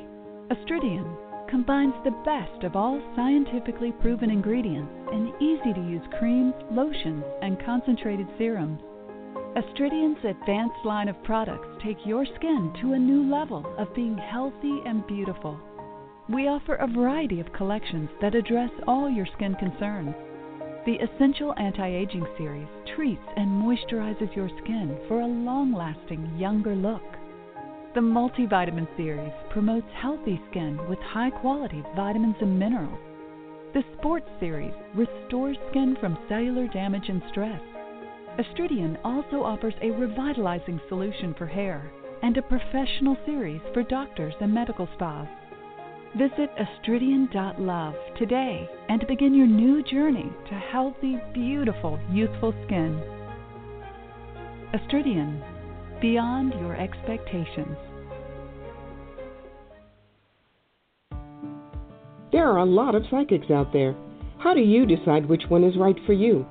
Astridian combines the best of all scientifically proven ingredients in easy to use creams, lotions, and concentrated serums. Astridian's advanced line of products take your skin to a new level of being healthy and beautiful. We offer a variety of collections that address all your skin concerns. The Essential Anti Aging Series treats and moisturizes your skin for a long lasting, younger look. The Multivitamin Series promotes healthy skin with high quality vitamins and minerals. The Sports Series restores skin from cellular damage and stress. Astridian also offers a revitalizing solution for hair and a professional series for doctors and medical spas. Visit astridian.love today and begin your new journey to healthy, beautiful, youthful skin. Astridian, beyond your expectations. There are a lot of psychics out there. How do you decide which one is right for you?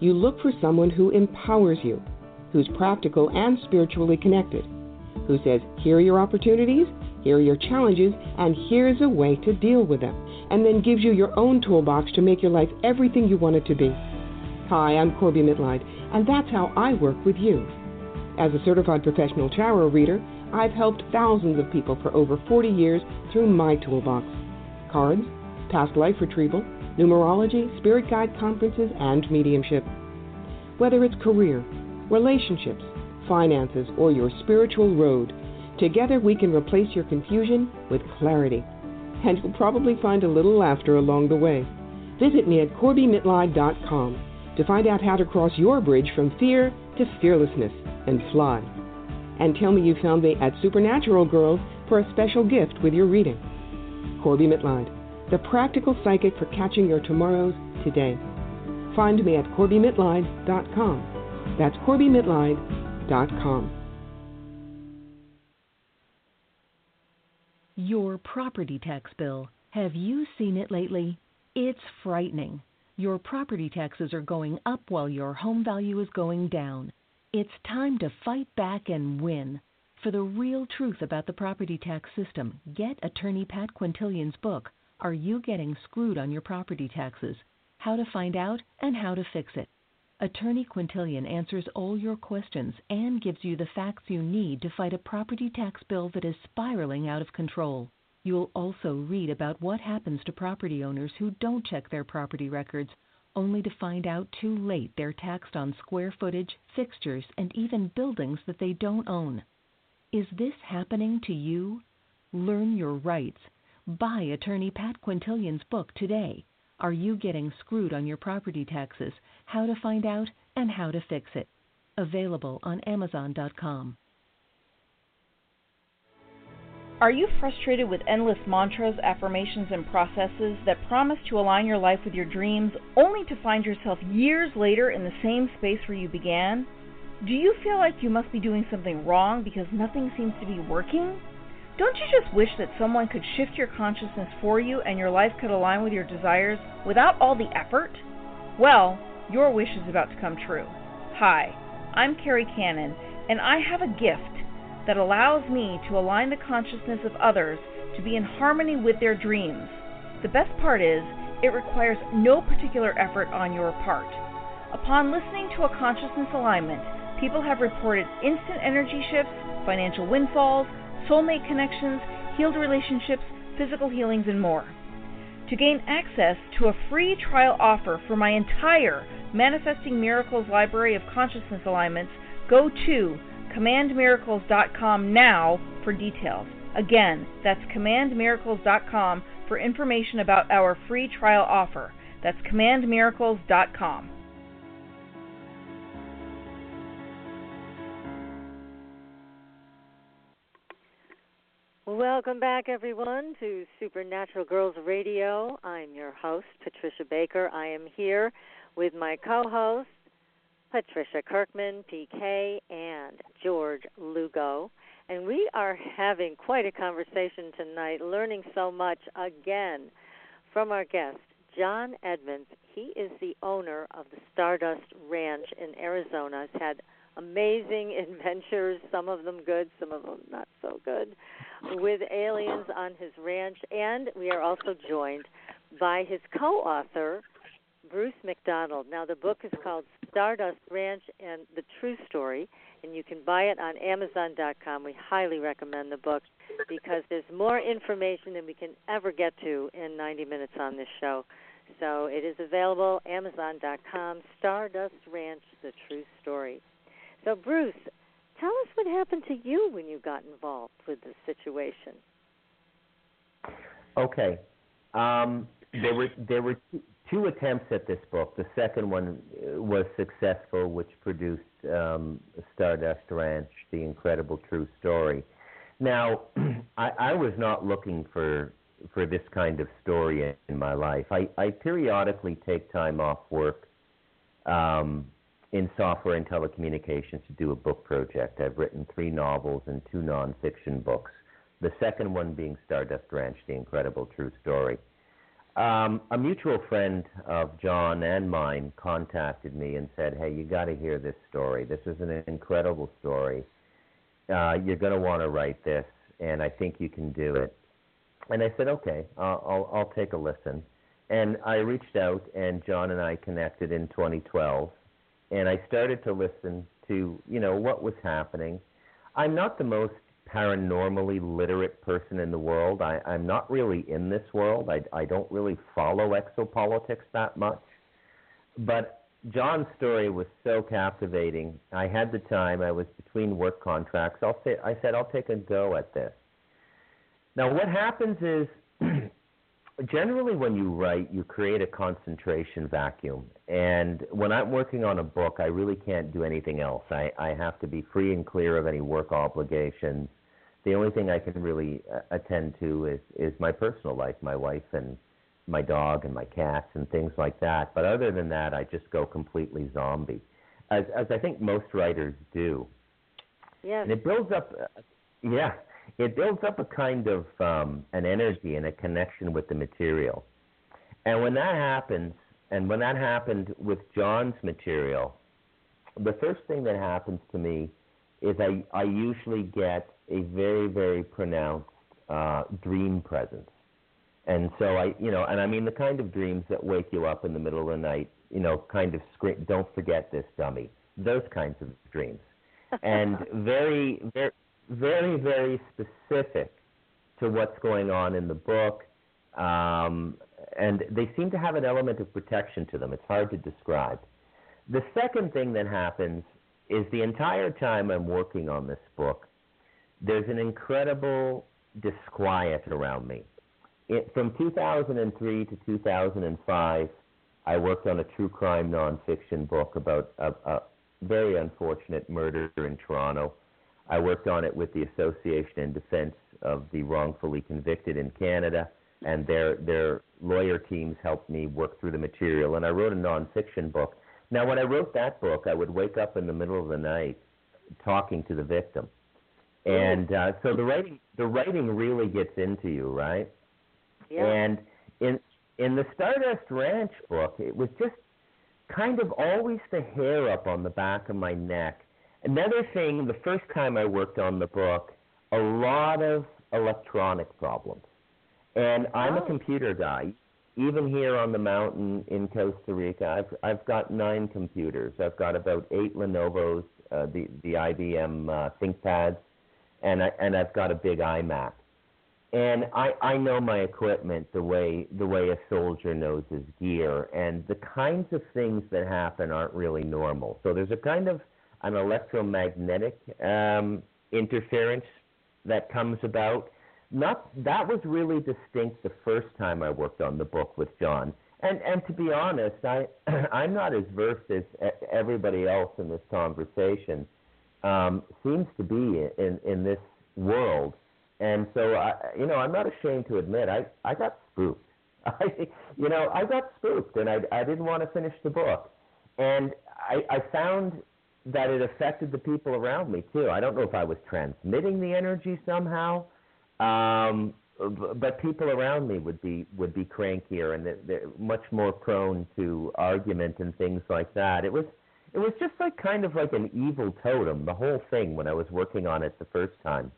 You look for someone who empowers you, who's practical and spiritually connected, who says, here are your opportunities, here are your challenges, and here's a way to deal with them, and then gives you your own toolbox to make your life everything you want it to be. Hi, I'm Corbie Mitleid, and that's how I work with you. As a certified professional tarot reader, I've helped thousands of people for over 40 years through my toolbox cards, past life retrieval, numerology, spirit guide conferences, and mediumship. Whether it's career, relationships, finances, or your spiritual road, together we can replace your confusion with clarity. And you'll probably find a little laughter along the way. Visit me at CorbieMitleid.com to find out how to cross your bridge from fear to fearlessness and fly. And tell me you found me at Supernatural Girls for a special gift with your reading. Corbie Mitleid, the practical psychic for catching your tomorrows today. Find me at CorbieMitleid.com. That's CorbieMitleid.com. Your property tax bill. Have you seen it lately? It's frightening. Your property taxes are going up while your home value is going down. It's time to fight back and win. For the real truth about the property tax system, get attorney Pat Quintilian's book, Are You Getting Screwed on Your Property Taxes? How to Find Out and How to Fix It. Attorney Quintilian answers all your questions and gives you the facts you need to fight a property tax bill that is spiraling out of control. You'll also read about what happens to property owners who don't check their property records, only to find out too late they're taxed on square footage, fixtures, and even buildings that they don't own. Is this happening to you? Learn your rights. Buy attorney Pat Quintilian's book today. Are you getting screwed on your property taxes? How to find out and how to fix it. Available on Amazon.com. Are you frustrated with endless mantras, affirmations, and processes that promise to align your life with your dreams only to find yourself years later in the same space where you began? Do you feel like you must be doing something wrong because nothing seems to be working? Don't you just wish that someone could shift your consciousness for you and your life could align with your desires without all the effort? Well, your wish is about to come true. Hi, I'm Carrie Cannon, and I have a gift that allows me to align the consciousness of others to be in harmony with their dreams. The best part is, it requires no particular effort on your part. Upon listening to a consciousness alignment, people have reported instant energy shifts, financial windfalls, soulmate connections, healed relationships, physical healings, and more. To gain access to a free trial offer for my entire Manifesting Miracles library of consciousness alignments, go to commandmiracles.com now for details. Again, that's commandmiracles.com for information about our free trial offer. That's commandmiracles.com. Welcome back, everyone, to Supernatural Girls Radio. I'm your host, Patricia Baker. I am here with my co host, Patricia Kirkman, PK, and George Lugo. And we are having quite a conversation tonight, learning so much again from our guest, John Edmonds. He is the owner of the Stardust Ranch in Arizona. Has had amazing adventures, some of them good, some of them not so good, with aliens on his ranch. And we are also joined by his co author, Bruce Macdonald. Now, the book is called Stardust Ranch and the True Story, and you can buy it on Amazon.com. We highly recommend the book because there's more information than we can ever get to in 90 minutes on this show. So it is available Amazon.com. Stardust Ranch: The True Story. So, Bruce, tell us what happened to you when you got involved with the situation. Okay. Um, there were there were two attempts at this book. The second one uh, was successful, which produced um, Stardust Ranch: The Incredible True Story. Now, I, I was not looking for for this kind of story in my life. I, I periodically take time off work um, in software and telecommunications to do a book project. I've written three novels and two nonfiction books. The second one being Stardust Ranch: The Incredible True Story. Um, a mutual friend of John and mine contacted me and said, "Hey, you got to hear this story. This is an incredible story. Uh, you're going to want to write this, and I think you can do it." And I said, "Okay, I'll, I'll, I'll take a listen." And I reached out, and John and I connected in 2012, and I started to listen to you know what was happening. I'm not the most paranormally literate person in the world. I, I'm not really in this world. I, I don't really follow exopolitics that much. But John's story was so captivating. I had the time. I was between work contracts. I'll say, I said, I'll take a go at this. Now, what happens is generally when you write, you create a concentration vacuum. And when I'm working on a book, I really can't do anything else. I, I have to be free and clear of any work obligations the only thing I can really uh, attend to is is my personal life, my wife and my dog and my cats and things like that. But other than that, I just go completely zombie, as as I think most writers do. Yeah. And it builds up. Uh, yeah, it builds up a kind of um, an energy and a connection with the material. And when that happens, and when that happened with John's material, the first thing that happens to me is I I usually get a very, very pronounced uh, dream presence. And so I, you know, and I mean the kind of dreams that wake you up in the middle of the night, you know, kind of scream, don't forget this dummy. Those kinds of dreams. And very, very, very, very specific to what's going on in the book. Um, and they seem to have an element of protection to them. It's hard to describe. The second thing that happens is the entire time I'm working on this book, there's an incredible disquiet around me. It, from 2003 to 2005, I worked on a true crime nonfiction book about a, a very unfortunate murder in Toronto. I worked on it with the Association in Defense of the Wrongfully Convicted in Canada, and their their lawyer teams helped me work through the material. And I wrote a nonfiction book. Now, when I wrote that book, I would wake up in the middle of the night talking to the victim and uh, so the writing the writing really gets into you, right? Yeah. And in in the Stardust Ranch book, it was just kind of always the hair up on the back of my neck. Another thing, the first time I worked on the book, a lot of electronic problems. And I'm oh. a computer guy. Even here on the mountain in Costa Rica, I've I've got nine computers. I've got about eight Lenovo's, uh, the the IBM uh, ThinkPads and I and I've got a big iMac. And I, I know my equipment the way the way a soldier knows his gear, and the kinds of things that happen aren't really normal. So there's a kind of an electromagnetic um, interference that comes about. Not that was really distinct the first time I worked on the book with John. And and to be honest, I I'm not as versed as everybody else in this conversation um, seems to be in, in this world and so I, you know, I'm not ashamed to admit I I got spooked. I, you know, I got spooked, and I I didn't want to finish the book, and I I found that it affected the people around me too. I don't know if I was transmitting the energy somehow, um, but people around me would be would be crankier and they're, they're much more prone to argument and things like that. It was it was just like kind of like an evil totem, the whole thing when I was working on it the first time.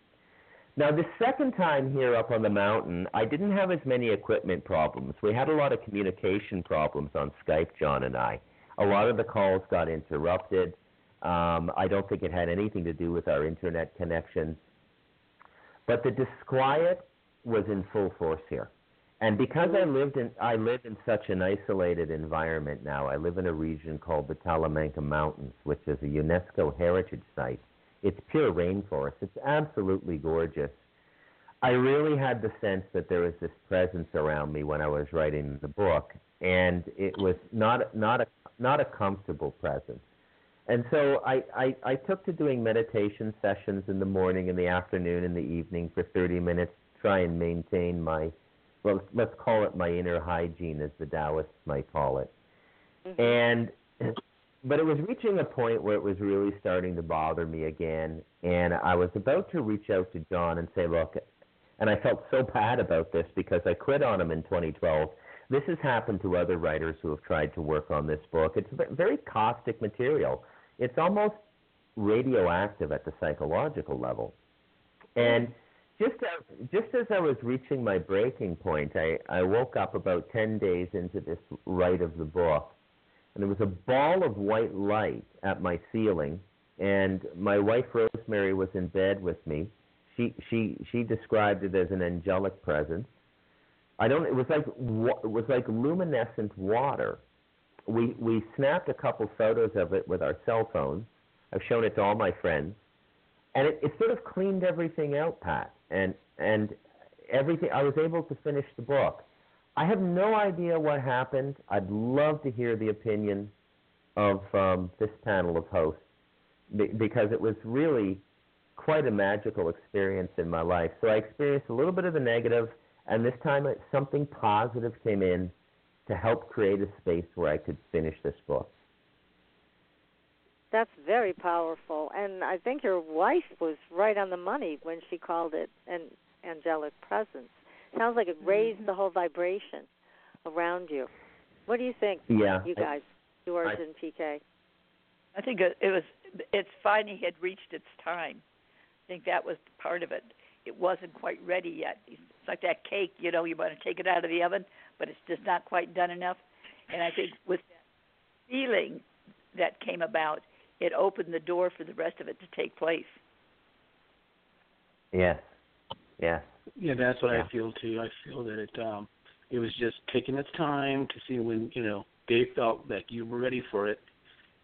Now, the second time here up on the mountain, I didn't have as many equipment problems. We had a lot of communication problems on Skype, John and I. A lot of the calls got interrupted. Um, I don't think it had anything to do with our internet connection. But the disquiet was in full force here. And because I lived in I live in such an isolated environment now, I live in a region called the Talamanca Mountains, which is a UNESCO heritage site. It's pure rainforest. It's absolutely gorgeous. I really had the sense that there was this presence around me when I was writing the book, and it was not not a not a comfortable presence. And so I, I, I took to doing meditation sessions in the morning, in the afternoon, in the evening for 30 minutes, try and maintain my well, let's call it my inner hygiene, as the Taoists might call it. Mm-hmm. And but it was reaching a point where it was really starting to bother me again, and I was about to reach out to John and say, look, and I felt so bad about this because I quit on him in 2012. This has happened to other writers who have tried to work on this book. It's very caustic material. It's almost radioactive at the psychological level. And just as, just as I was reaching my breaking point, I, I woke up about 10 days into this write of the book, and there was a ball of white light at my ceiling, and my wife Rosemary was in bed with me. She she she described it as an angelic presence. I don't. It was like it was like luminescent water. We we snapped a couple photos of it with our cell phones. I've shown it to all my friends, and it, it sort of cleaned everything out, Pat and and everything. I was able to finish the book. I have no idea what happened. I'd love to hear the opinion of um, this panel of hosts because it was really quite a magical experience in my life. So I experienced a little bit of the negative, and this time something positive came in to help create a space where I could finish this book. That's very powerful, and I think your wife was right on the money when she called it an angelic presence. Sounds like it raised mm-hmm. the whole vibration around you. What do you think? Yeah, you guys, George I, and PK. I think it, it was. It's finally had reached its time. I think that was part of it. It wasn't quite ready yet. It's like that cake, you know. You want to take it out of the oven, but it's just not quite done enough. And I think with that feeling that came about, it opened the door for the rest of it to take place. Yes. Yes. Yeah, that's what yeah. I feel too. I feel that it um it was just taking its time to see when you know they felt that you were ready for it,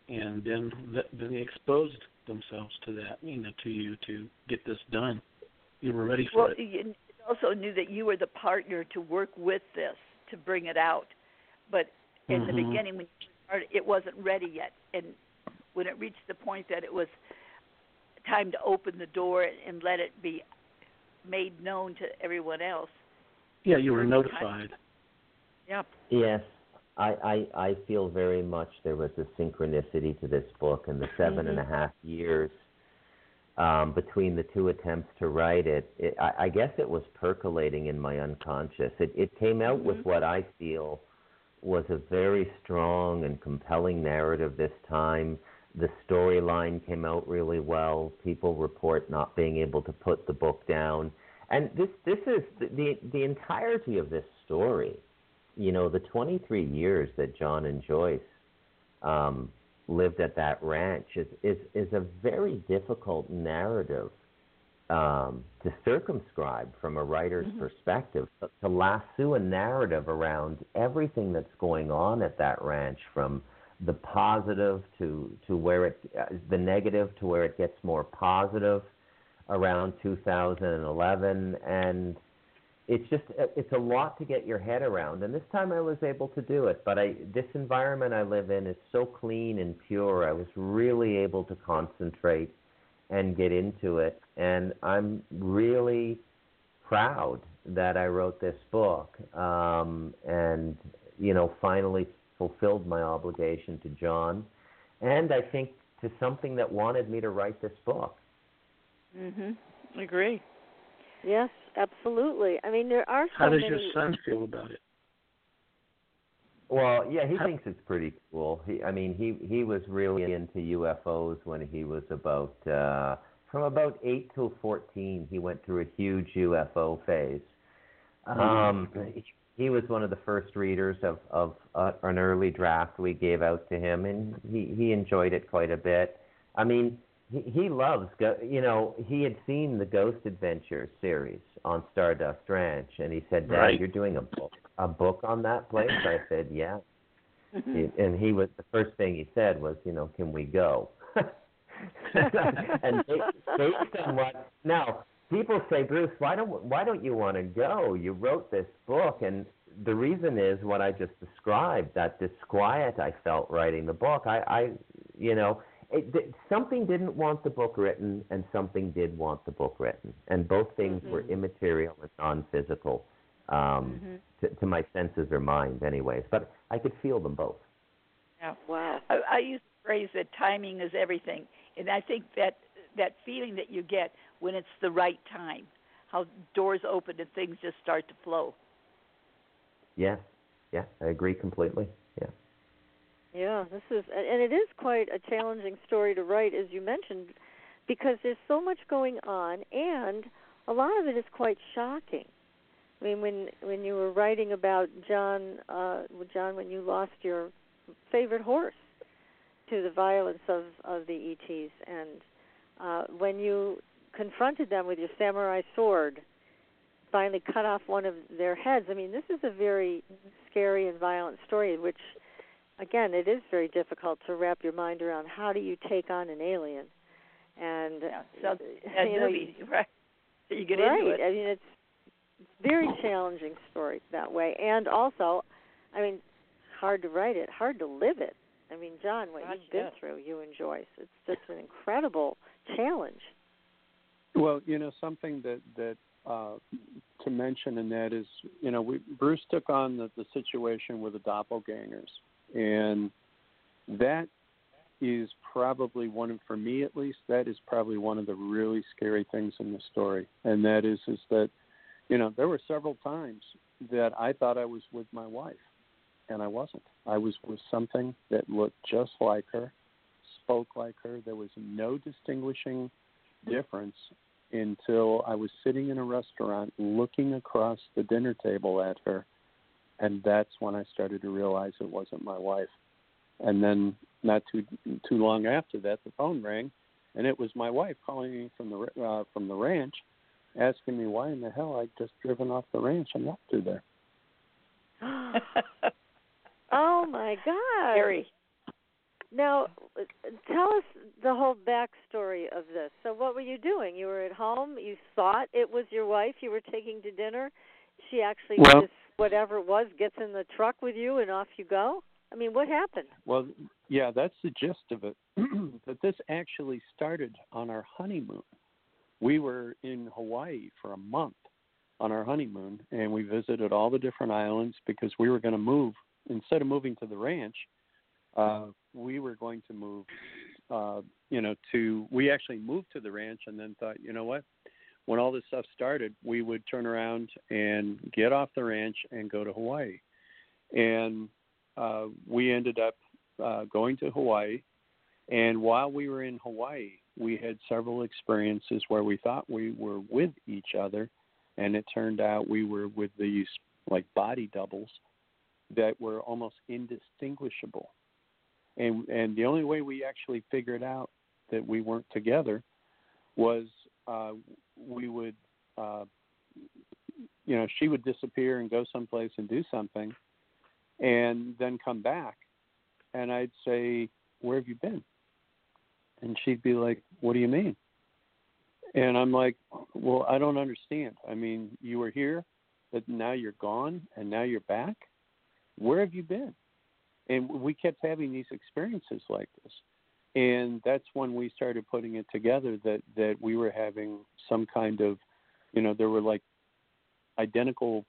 and then then they exposed themselves to that, you know, to you to get this done. You were ready for it. well, it. You also knew that you were the partner to work with this to bring it out, but in mm-hmm. the beginning when you started, it wasn't ready yet, and when it reached the point that it was time to open the door and let it be made known to everyone else. Yeah, you were notified. Yep. Yes. I, I, I feel very much there was a synchronicity to this book and the seven mm-hmm. and a half years um, between the two attempts to write it. it I, I guess it was percolating in my unconscious. It, it came out mm-hmm. with what I feel was a very strong and compelling narrative this time the storyline came out really well. People report not being able to put the book down, and this this is the the, the entirety of this story. You know, the 23 years that John and Joyce um, lived at that ranch is is is a very difficult narrative um, to circumscribe from a writer's mm-hmm. perspective, to lasso a narrative around everything that's going on at that ranch from the positive to to where it uh, the negative to where it gets more positive around 2011 and it's just uh, it's a lot to get your head around and this time I was able to do it but I this environment I live in is so clean and pure I was really able to concentrate and get into it and I'm really proud that I wrote this book um, and, you know, finally fulfilled my obligation to John and I think to something that wanted me to write this book. Mhm. Agree. Yes, absolutely. I mean, there are so How does many. your son feel about it? Well, yeah, he thinks it's pretty cool. He, I mean, he he was really into UFOs when he was about uh, from about eight till fourteen. He went through a huge UFO phase. Um, he, he was one of the first readers of of uh, an early draft we gave out to him, and he he enjoyed it quite a bit. I mean, he he loves go. You know, he had seen the Ghost Adventures series on Stardust Ranch, and he said, "Dad, Right. you're doing a book a book on that place?" I said, "Yeah." Mm-hmm. He- and he was the first thing he said was, "You know, can we go?" and ba- based on what now people say, Bruce, why don't why don't you want to go? You wrote this book, and the reason is what I just described. That disquiet I felt writing the book. I, I you know, it, th- something didn't want the book written, and something did want the book written, and both things were immaterial and non-physical um, to, to my senses or mind, anyways. But I could feel them both. Yeah. Wow. I, I use the phrase that timing is everything, and I think that that feeling that you get when it's the right time, how doors open and things just start to flow. Yeah, yeah, I agree completely. Yeah. Yeah, this is, and it is quite a challenging story to write, as you mentioned, because there's so much going on, and a lot of it is quite shocking. I mean, when when you were writing about John, uh, John, when you lost your favorite horse to the violence of of the ETs, and uh, when you confronted them with your samurai sword, finally cut off one of their heads. I mean, this is a very scary and violent story, which again, it is very difficult to wrap your mind around. How do you take on an alien? And Yeah, so uh, you know, movie, right? So you get right. into it. I mean, it's it's a very challenging story that way, and also, I mean, hard to write it, hard to live it. I mean, John, what Gosh, you've been yes. through, you and Joyce, it's just an incredible challenge. Well, you know something that that uh, to mention, and that is, you know, we, Bruce took on the, the situation with the doppelgangers, and that is probably one of, for me at least, that is probably one of the really scary things in the story, and that is, is that, you know, there were several times that I thought I was with my wife, and I wasn't. I was with something that looked just like her, spoke like her. There was no distinguishing difference until I was sitting in a restaurant looking across the dinner table at her, and that's when I started to realize it wasn't my wife. And then, not too too long after that, the phone rang, and it was my wife calling me from the uh, from the ranch, asking me why in the hell I'd just driven off the ranch and left her there. oh my God! Scary. Now, uh, tell us the whole backstory of this. So, what were you doing? You were at home. You thought it was your wife you were taking to dinner. She actually Well- just whatever it was gets in the truck with you, and off you go. I mean, what happened? Well, yeah, that's the gist of it. but this actually started on our honeymoon. We were in Hawaii for a month on our honeymoon, and we visited all the different islands because we were going to move. Instead of moving to the ranch, uh, we were going to move. Uh, you know, to we actually moved to the ranch, and then thought, you know what? When all this stuff started, we would turn around and get off the ranch and go to Hawaii. And uh, we ended up uh, going to Hawaii. And while we were in Hawaii, we had several experiences where we thought we were with each other, and it turned out we were with these like body doubles that were almost indistinguishable. And and the only way we actually figured out that we weren't together was uh, we would, uh, you know, she would disappear and go someplace and do something, and then come back, and I'd say, "Where have you been?" And she'd be like, "What do you mean?" And I'm like, "Well, I don't understand. I mean, you were here, but now you're gone, and now you're back. Where have you been?" And we kept having these experiences like this, and that's when we started putting it together that that we were having some kind of, you know, there were like identical.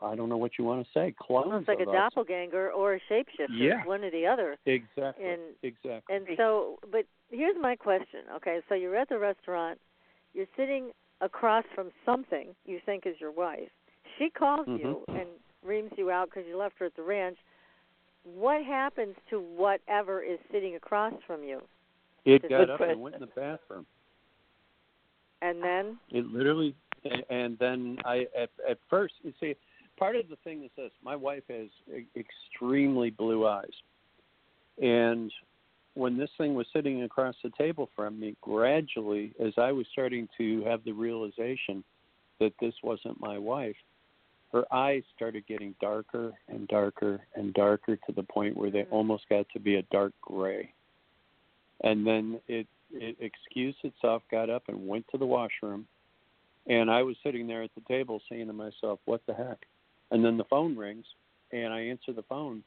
I don't know what you want to say. Clones Almost like a us. doppelganger or a shapeshifter, Yeah. one or the other. Exactly. And exactly. and so, but here's my question. Okay, so you're at the restaurant, you're sitting across from something you think is your wife. She calls you Mhm. and reams you out because you left her at the ranch. What happens to whatever is sitting across from you? it got up question. and went in the bathroom. And then, It literally, and, then I at at first you see, part of the thing is this: my wife has extremely blue eyes, and when this thing was sitting across the table from me, gradually, as I was starting to have the realization that this wasn't my wife, her eyes started getting darker and darker and darker to the point where they mm-hmm. almost got to be a dark gray. And then it it excused itself, got up and went to the washroom. And I was sitting there at the table saying to myself, What the heck? And then the phone rings and I answer the phone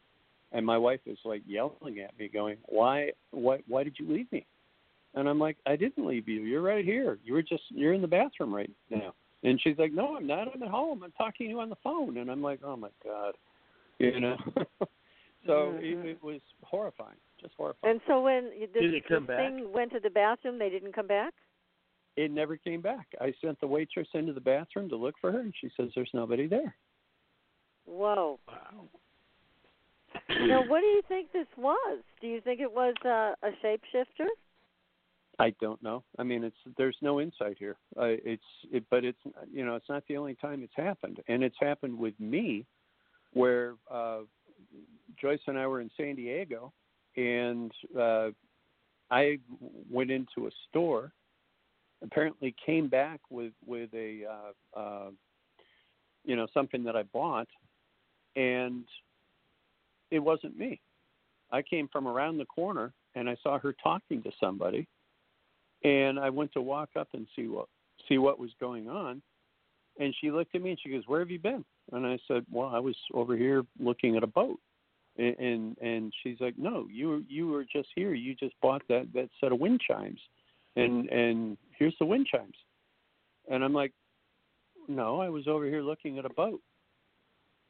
and my wife is like yelling at me, going, Why why why did you leave me? And I'm like, I didn't leave you. You're right here. You were just you're in the bathroom right now. And she's like, No, I'm not. I'm at home. I'm talking to you on the phone. And I'm like, Oh my God, you know. so Mhm. it, it was horrifying, just horrifying. and so when you, this, Did it come this back? thing went to the bathroom, they didn't come back. it never came back. I sent the waitress into the bathroom to look for her, and she says there's nobody there. Whoa. Wow. Now, what do you think this was? Do you think it was uh, a shapeshifter? I don't know. I mean, it's there's no insight here. Uh, it's it, but it's you know it's not the only time it's happened, and it's happened with me, where uh, Joyce and I were in San Diego, and uh, I went into a store. Apparently, came back with with a uh, uh, you know something that I bought, and it wasn't me. I came from around the corner and I saw her talking to somebody and I went to walk up and see what see what was going on and she looked at me and she goes, "Where have you been?" And I said, "Well, I was over here looking at a boat." And and, and she's like, "No, you you were just here. You just bought that that set of wind chimes." And and here's the wind chimes. And I'm like, "No, I was over here looking at a boat."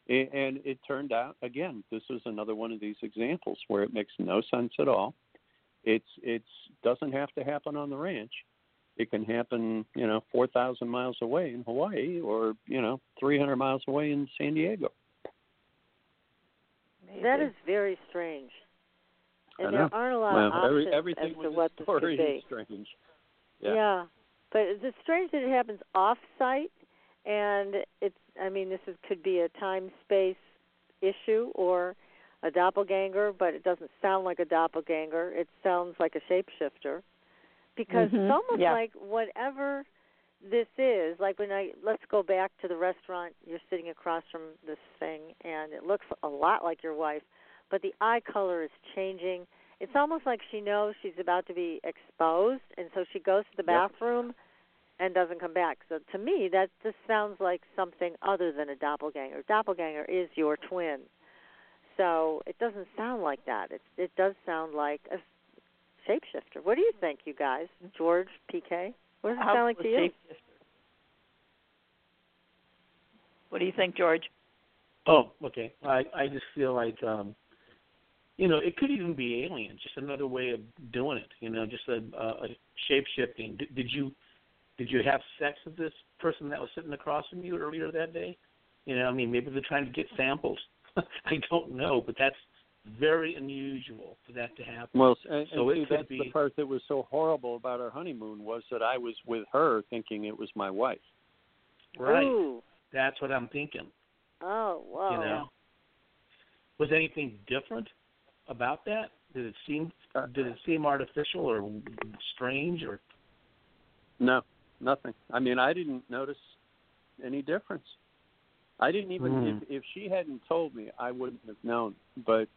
And it turned out again, this was another one of these examples where it makes no sense at all. It's it's doesn't have to happen on the ranch. It can happen, you know, four thousand miles away in Hawaii, or you know, three hundred miles away in San Diego. That is very strange. And I there know. aren't a lot well, of options every, everything as with to what this story could be. is strange. Yeah. Yeah. But it's strange that it happens off site and it's I mean this is could be a time space issue or a doppelganger, but it doesn't sound like a doppelganger. It sounds like a shapeshifter. Because Mhm. it's almost Yeah. like whatever this is, like when I let's go back to the restaurant, you're sitting across from this thing and it looks a lot like your wife, but the eye color is changing it's almost like she knows she's about to be exposed and so she goes to the Yep. bathroom and doesn't come back so to me that just sounds like something other than a doppelganger doppelganger is your twin so it doesn't sound like that it it does sound like a shapeshifter what do you think you guys george pk what does it How sound like was to you? What do you think, George? Oh, okay. I I just feel like um you know, it could even be alien, just another way of doing it. You know, just a, a, a shape shifting. Did, did you did you have sex with this person that was sitting across from you earlier that day? You know, I mean, maybe they're trying to get samples. I don't know, but that's very unusual for that to happen. Well, and, So and it see, that's be- the part that was so horrible about our honeymoon was that I was with her thinking it was my wife. right. Ooh. That's what I'm thinking. oh wow. You know, was anything different about that? Did it seem Uh, did it seem artificial or strange or? No, nothing. I mean, I didn't notice any difference. I didn't even Hmm. if if she hadn't told me, I wouldn't have known. But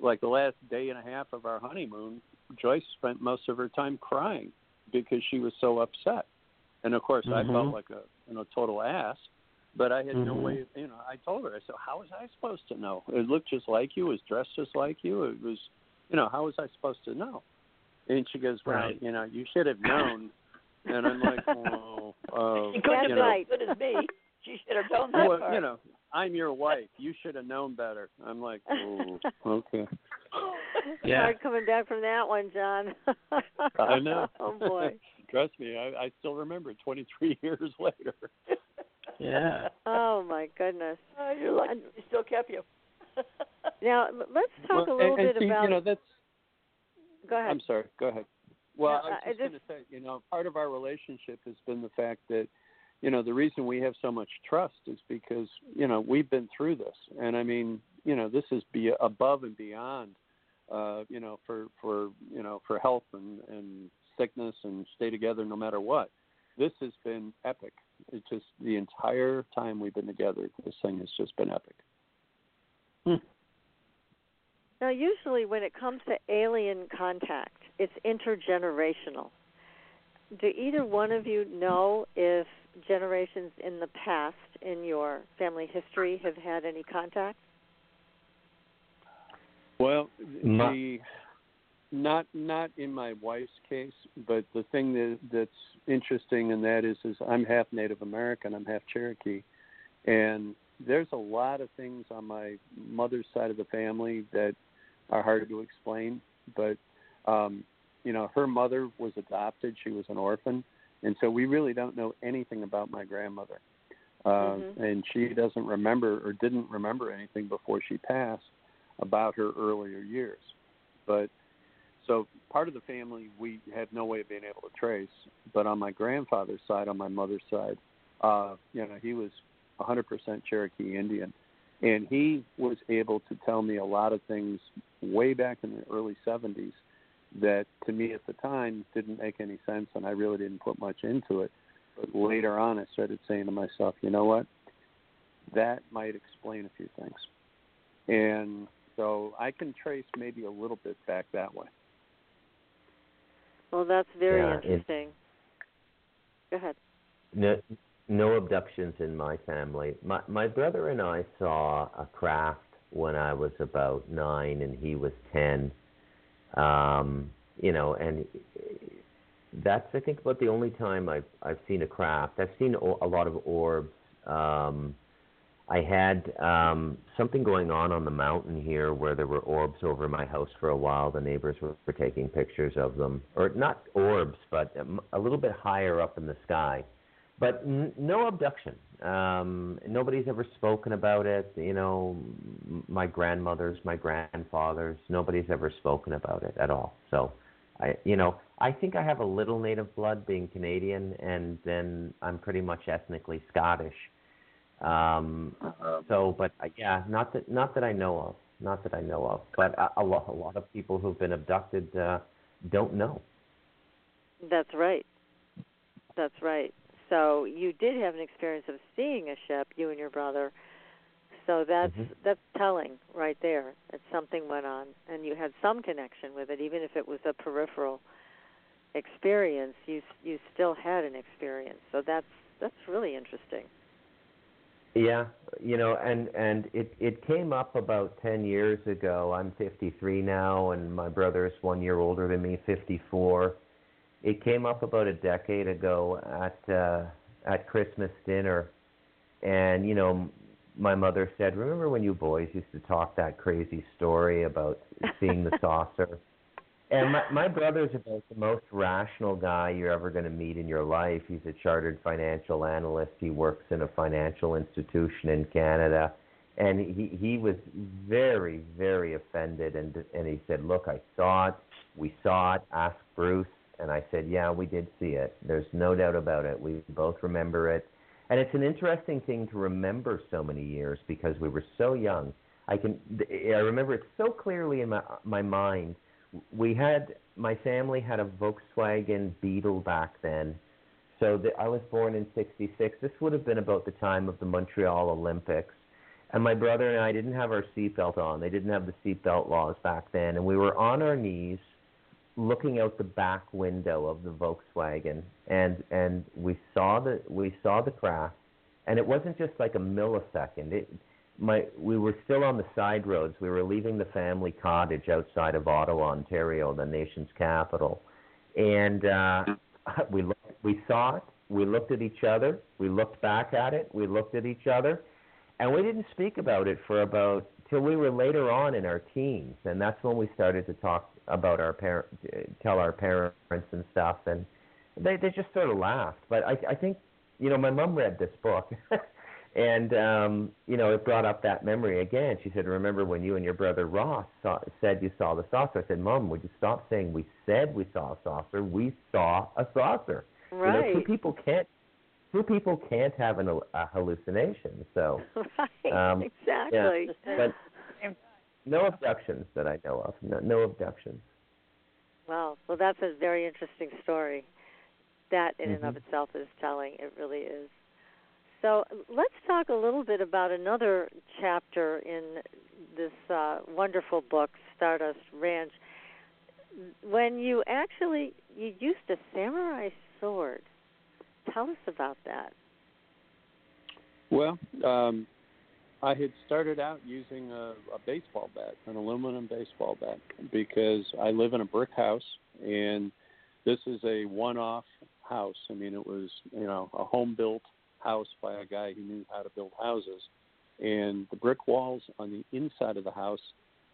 like the last day and a half of our honeymoon, Joyce spent most of her time crying because she was so upset. And of course, I Mhm. felt like a you know total ass. But I had no Mhm. way. Of, you know, I told her. I said, "How was I supposed to know? It looked just like you. It was dressed just like you. It was, you know, how was I supposed to know?" And she goes, "Well, Right. you know, you should have known." And I'm like, "Well, uh, It couldn't you have know, been as good as me. She should have known that well, part. you know, I'm your wife. You should have known better. I'm like, oh, okay. Yeah. Hard coming back from that one, John. I know. oh boy. Trust me, I, I still remember it 23 years later. Yeah. Oh my goodness. Uh, oh, you're lucky she still kept you. Now let's talk well, a little and, and bit see, about. you know, that's. go ahead. I'm sorry. Go ahead. Well, No, I was just, just- going to say, you know, part of our relationship has been the fact that, you know, the reason we have so much trust is because, you know, we've been through this, and I mean, you know, this is be above and beyond, uh, you know, for for you know for health and and sickness and stay together no matter what. This has been epic. It's just the entire time we've been together. This thing has just been epic. Now, usually when it comes to alien contact, it's intergenerational. Do either one of you know if generations in the past in your family history have had any contact? Well, My- the not not in my wife's case, but the thing that that's interesting in that is is I'm half Native American, I'm half Cherokee, and there's a lot of things on my mother's side of the family that are hard to explain. But um, you know, her mother was adopted; she was an orphan, and so we really don't know anything about my grandmother. Uh, Mhm. And she doesn't remember or didn't remember anything before she passed about her earlier years. But so part of the family we had no way of being able to trace. But on my grandfather's side, on my mother's side, uh, you know, he was 100% Cherokee Indian, and he was able to tell me a lot of things way back in the early 70s that to me at the time didn't make any sense, and I really didn't put much into it. But later on, I started saying to myself, you know what? That might explain a few things. And so I can trace maybe a little bit back that way. Well, that's very Yeah, interesting. Go ahead. No, no abductions in my family. My my brother and I saw a craft when I was about nine and he was ten. Um, you know, and that's I think about the only time I've I've seen a craft. I've seen a lot of orbs. Um, I had um, something going on on the mountain here where there were orbs over my house for a while. The neighbors were, were taking pictures of them, or not orbs, but um, a little bit higher up in the sky. But n- no abduction. Um, nobody's ever spoken about it. You know, my grandmothers, my grandfathers, nobody's ever spoken about it at all. So, I, you know, I think I have a little native blood being Canadian, and then I'm pretty much ethnically Scottish. Um, so, but uh, yeah, not that not that I know of, not that I know of. But a, a lot a lot of people who've been abducted uh, don't know. That's right. That's right. So you did have an experience of seeing a ship, you and your brother. So that's Mhm. that's telling right there that something went on, and you had some connection with it, even if it was a peripheral experience. You you still had an experience. So that's that's really interesting. Yeah, you know, and and it it came up about 10 years ago. I'm 53 now and my brother is 1 year older than me, 54. It came up about a decade ago at uh at Christmas dinner. And you know, my mother said, "Remember when you boys used to talk that crazy story about seeing the saucer?" And my my brother's about the most rational guy you're ever going to meet in your life. He's a chartered financial analyst. He works in a financial institution in Canada, and he he was very very offended and and he said, "Look, I saw it. We saw it. Ask Bruce." And I said, "Yeah, we did see it. There's no doubt about it. We both remember it." And it's an interesting thing to remember so many years because we were so young. I can I remember it so clearly in my my mind we had my family had a Volkswagen Beetle back then. So the, I was born in '66. This would have been about the time of the Montreal Olympics, and my brother and I didn't have our seatbelt on. They didn't have the seatbelt laws back then, and we were on our knees, looking out the back window of the Volkswagen, and and we saw the we saw the craft, and it wasn't just like a millisecond. It my we were still on the side roads. We were leaving the family cottage outside of Ottawa, Ontario, the nation's capital, and uh, we looked, we saw it. we looked at each other, we looked back at it, we looked at each other, and we didn't speak about it for about till we were later on in our teens, and that's when we started to talk about our parent, tell our parents and stuff, and they they just sort of laughed. But I I think you know my mom read this book. and um, you know, it brought up that memory again. She said, "Remember when you and your brother Ross saw, said you saw the saucer?" I said, "Mom, would you stop saying we said we saw a saucer? We saw a saucer." Right. You know, two people can't two people can't have an, a hallucination. So, right, um, exactly. Yeah, but no abductions that I know of. No, no abductions. Wow. Well, that's a very interesting story. That in mm-hmm. and of itself is telling. It really is. So let's talk a little bit about another chapter in this uh, wonderful book, Stardust Ranch. When you actually you used a samurai sword. Tell us about that. Well, um, I had started out using a, a baseball bat, an aluminum baseball bat, because I live in a brick house, and this is a one-off house. I mean, it was you know a home-built house by a guy who knew how to build houses, and the brick walls on the inside of the house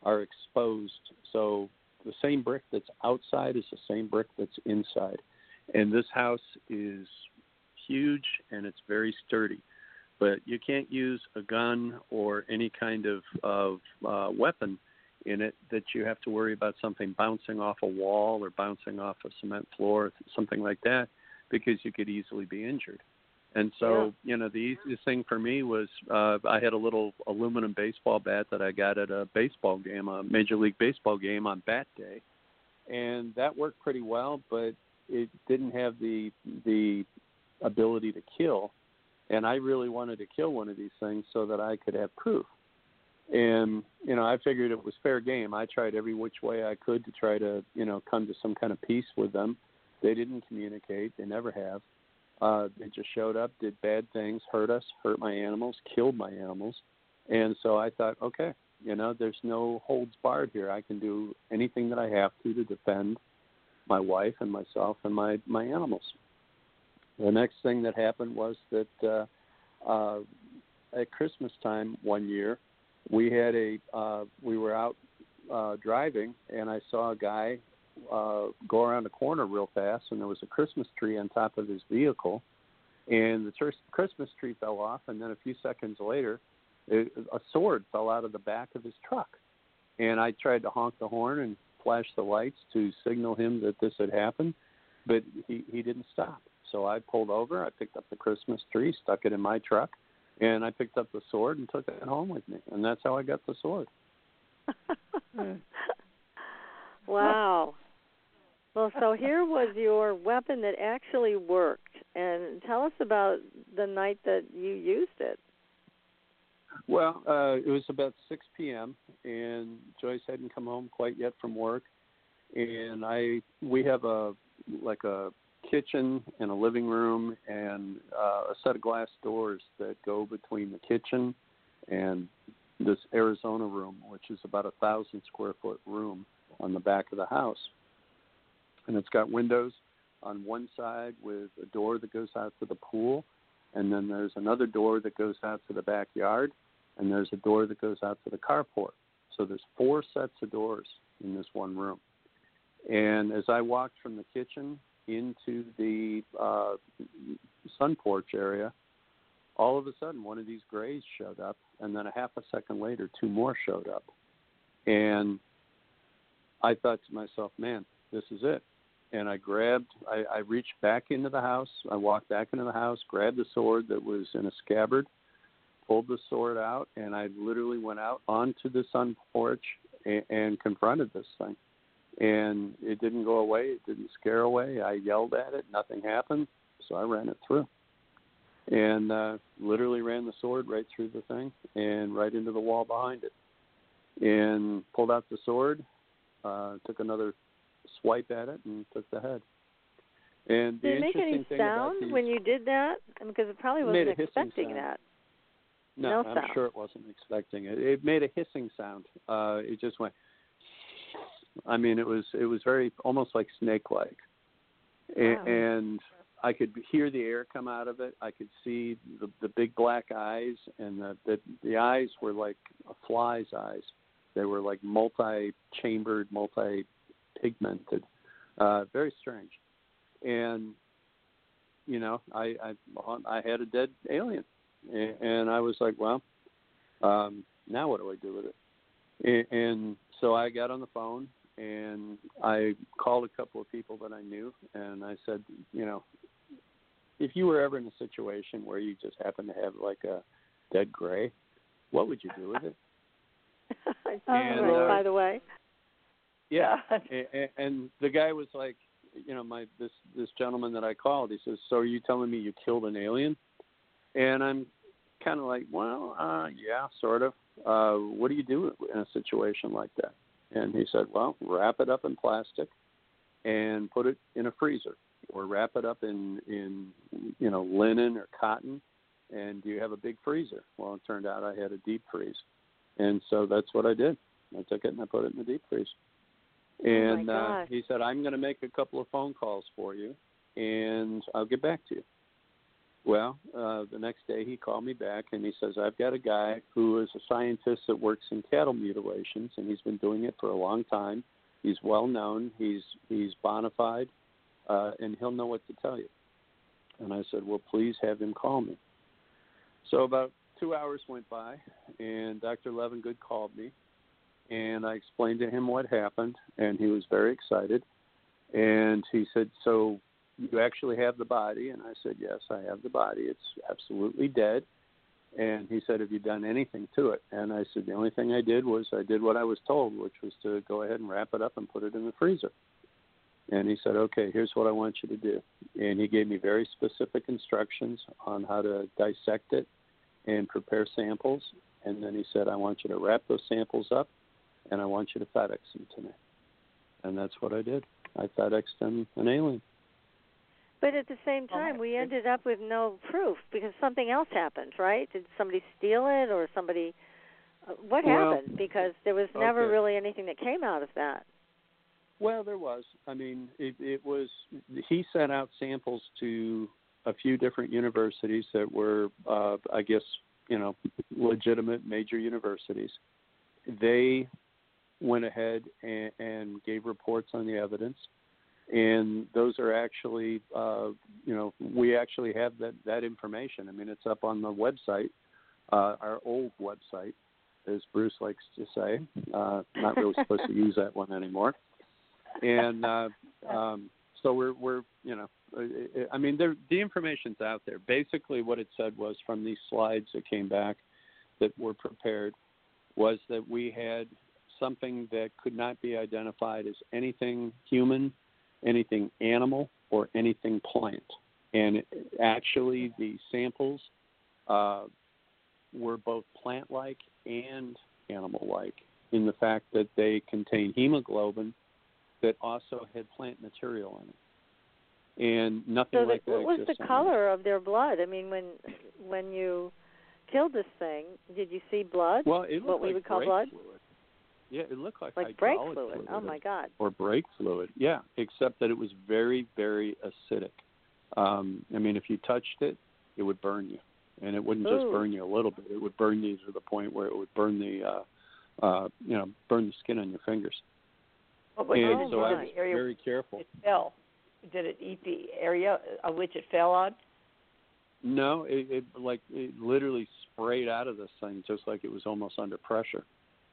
are exposed. So the same brick that's outside is the same brick that's inside, and this house is huge and it's very sturdy. But you can't use a gun or any kind of of uh, weapon in it that you have to worry about something bouncing off a wall or bouncing off a cement floor, something like that, because you could easily be injured. And so, yeah. you know, the easiest thing for me was uh, I had a little aluminum baseball bat that I got at a baseball game, a Major League Baseball game on Bat Day, and that worked pretty well. But it didn't have the the ability to kill, and I really wanted to kill one of these things so that I could have proof. And you know, I figured it was fair game. I tried every which way I could to try to you know come to some kind of peace with them. They didn't communicate. They never have. Uh, they just showed up, did bad things, hurt us, hurt my animals, killed my animals. And so I thought, okay, you know, there's no holds barred here. I can do anything that I have to to defend my wife and myself and my my animals. The next thing that happened was that uh, uh, at Christmas time one year, we had a uh, we were out uh, driving, and I saw a guy uh, go around a corner real fast, and there was a Christmas tree on top of his vehicle, and the tr- Christmas tree fell off, and then a few seconds later, it, a sword fell out of the back of his truck, and I tried to honk the horn and flash the lights to signal him that this had happened, but he he didn't stop. So I pulled over. I picked up the Christmas tree, stuck it in my truck, and I picked up the sword and took it home with me, and that's how I got the sword. wow. Well, so here was your weapon that actually worked, and tell us about the night that you used it. Well, uh, it was about 6 p.m. and Joyce hadn't come home quite yet from work, and I we have a like a kitchen and a living room and uh, a set of glass doors that go between the kitchen and this Arizona room, which is about a thousand square foot room on the back of the house, and it's got windows on one side with a door that goes out to the pool, and then there's another door that goes out to the backyard, and there's a door that goes out to the carport. So there's four sets of doors in this one room. And as I walked from the kitchen into the uh, sun porch area, all of a sudden one of these grays showed up, and then a half a second later, two more showed up. And I thought to myself, man, this is it. And I grabbed, I, I reached back into the house. I walked back into the house, grabbed the sword that was in a scabbard, pulled the sword out, and I literally went out onto the sun porch and, and confronted this thing. And it didn't go away. It didn't scare away. I yelled at it. Nothing happened. So I ran it through. And uh, literally ran the sword right through the thing and right into the wall behind it. And pulled out the sword, uh, took another swipe at it, and took the head. And did it make any sound these, when you did that? Because it probably wasn't expecting sound. that. No, no I'm sound. sure it wasn't expecting it. It made a hissing sound. Uh, it just went. I mean, it was it was very almost like snake like, wow. and I could hear the air come out of it. I could see the the big black eyes, and the the, the eyes were like a fly's eyes. They were like multi-chambered, multi-pigmented, uh, very strange. And you know, I I I had a dead alien, and I was like, well, um, now what do I do with it? And, and so I got on the phone and I called a couple of people that I knew, and I said, you know, if you were ever in a situation where you just happen to have like a dead gray, what would you do with it? and, uh, by the way. Yeah, and, and the guy was like, you know, my this this gentleman that I called, he says, "So are you telling me you killed an alien?" And I'm kind of like, "Well, uh, yeah, sort of. Uh, what do you do in a situation like that?" And he said, "Well, wrap it up in plastic and put it in a freezer." or wrap it up in in you know linen or cotton. And you have a big freezer? Well it turned out i had a deep freeze. And so that's what i did. I took it and i put it in the deep freeze. And oh uh he said i'm going to make a couple of phone calls for you and i'll get back to you well uh the next day he called me back and he says i've got a guy who is a scientist that works in cattle mutilations and he's been doing it for a long time he's well known he's he's bona fide uh, and he'll know what to tell you. And I said, well, please have him call me. So about two hours went by, and Dr. Levengood called me, and I explained to him what happened, and he was very excited. And he said, so you actually have the body? And I said, yes, I have the body. It's absolutely dead. And he said, have you done anything to it? And I said, the only thing I did was I did what I was told, which was to go ahead and wrap it up and put it in the freezer. And he said, okay, here's what I want you to do. And he gave me very specific instructions on how to dissect it and prepare samples. And then he said, I want you to wrap those samples up and I want you to FedEx them to me. And that's what I did. I FedExed them an alien. But at the same time, we ended up with no proof because something else happened, right? Did somebody steal it or somebody? Uh, what well, happened? Because there was never okay. really anything that came out of that. Well, there was. I mean, it, it was. He sent out samples to a few different universities that were, uh, I guess, you know, legitimate major universities. They went ahead and, and gave reports on the evidence, and those are actually, uh, you know, we actually have that that information. I mean, it's up on the website, uh, our old website, as Bruce likes to say. Uh, not really supposed to use that one anymore and uh, um, so we're we're you know I mean there the information's out there. Basically, what it said was from these slides that came back that were prepared was that we had something that could not be identified as anything human, anything animal, or anything plant. And actually, the samples uh, were both plant-like and animal-like in the fact that they contain hemoglobin that also had plant material in it. And nothing so like the, that. What was the color of their blood? I mean, when when you killed this thing, did you see blood? Well, it looked what like we would call blood. Fluid. Yeah, it looked like like brake fluid. fluid. Oh my God. Or brake fluid. Yeah, except that it was very, very acidic. Um, I mean, if you touched it, it would burn you, and it wouldn't just burn you a little bit. It would burn you to the point where it would burn the, uh, uh, you know, burn the skin on your fingers. What was and it so I was area very careful. it fell? Did it eat the area of which it fell on? No, it, it like it literally sprayed out of this thing just like it was almost under pressure,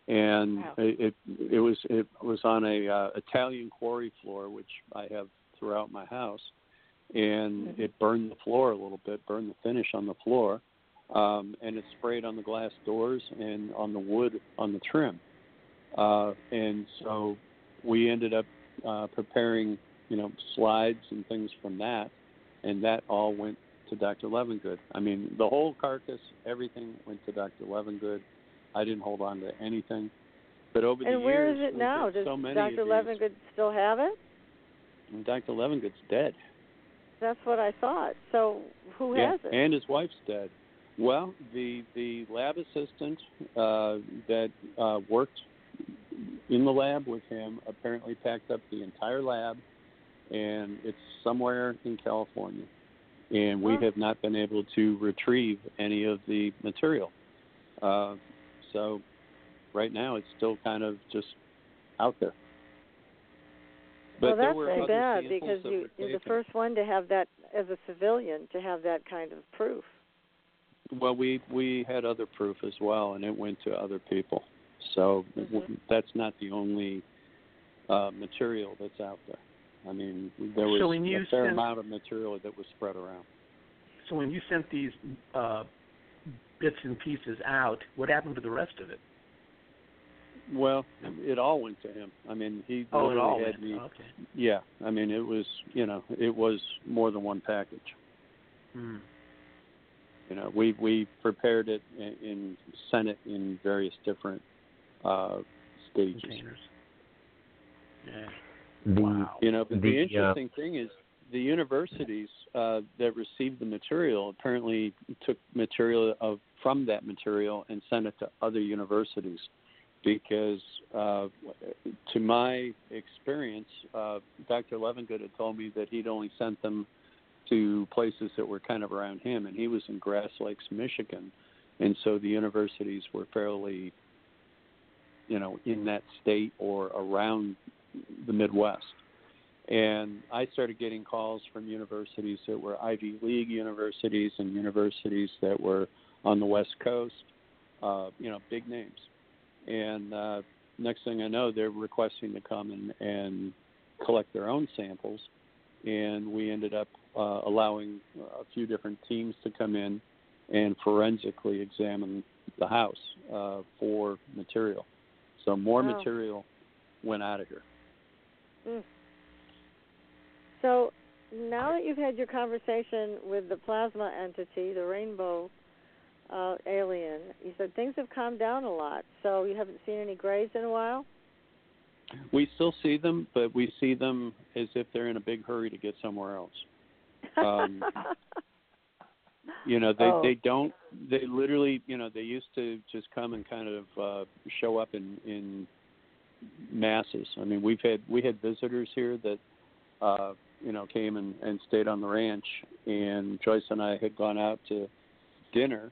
and Wow. it, it it was it was on a uh, Italian quarry floor which I have throughout my house, and Mhm. it burned the floor a little bit, burned the finish on the floor, um, and it sprayed on the glass doors and on the wood on the trim, uh, and so we ended up uh, preparing you know slides and things from that, and that all went to Dr. Levengood. I mean, the whole carcass, everything went to Dr. Levengood. I didn't hold on to anything. But over the And where years, is it now? Does so many Dr. Levengood still have it? and Dr. Levengood's dead. That's what I thought. So who yeah, has it? and his wife's dead. Well, the the lab assistant uh, that uh, worked in the lab with him apparently packed up the entire lab, and it's somewhere in California. and we Huh. have not been able to retrieve any of the material. Uh, so right now, it's still kind of just out there. But well, that's too bad because you, you're the first one to have that as a civilian to have that kind of proof. Well, we we had other proof as well, and it went to other people. So Mm-hmm. that's not the only uh, material that's out there. I mean, there was So a fair sent- amount of material that was spread around. So when you sent these uh, bits and pieces out, what happened to the rest of it? Well, it all went to him. I mean, he Oh, it literally all had went. me. Okay. Yeah, I mean, it was you know, it was more than one package. Hmm. You know, we we prepared it and, and sent it in various different uh, stages. Containers. Yeah. The, Wow. You know, but The, the, uh, interesting thing is the universities uh, that received the material apparently took material of from that material and sent it to other universities because uh, to my experience, uh, Dr. Levengood had told me that he'd only sent them to places that were kind of around him, and he was in Grass Lakes, Michigan, and so the universities were fairly, you know, in that state or around the Midwest. And I started getting calls from universities that were Ivy League universities and universities that were on the West Coast, uh, you know, big names. And uh, next thing I know, they're requesting to come and, and collect their own samples. And we ended up uh, allowing a few different teams to come in and forensically examine the house uh, for material. So more Wow. material went out of here. Mm. So now that you've had your conversation with the plasma entity, the rainbow uh, alien, you said things have calmed down a lot. So you haven't seen any grays in a while. We still see them, but we see them as if they're in a big hurry to get somewhere else. Um, You know, they Oh. they don't. They literally, you know, they used to just come and kind of uh, show up in in masses. I mean, we've had we had visitors here that uh, you know came and, and stayed on the ranch, and Joyce and I had gone out to dinner,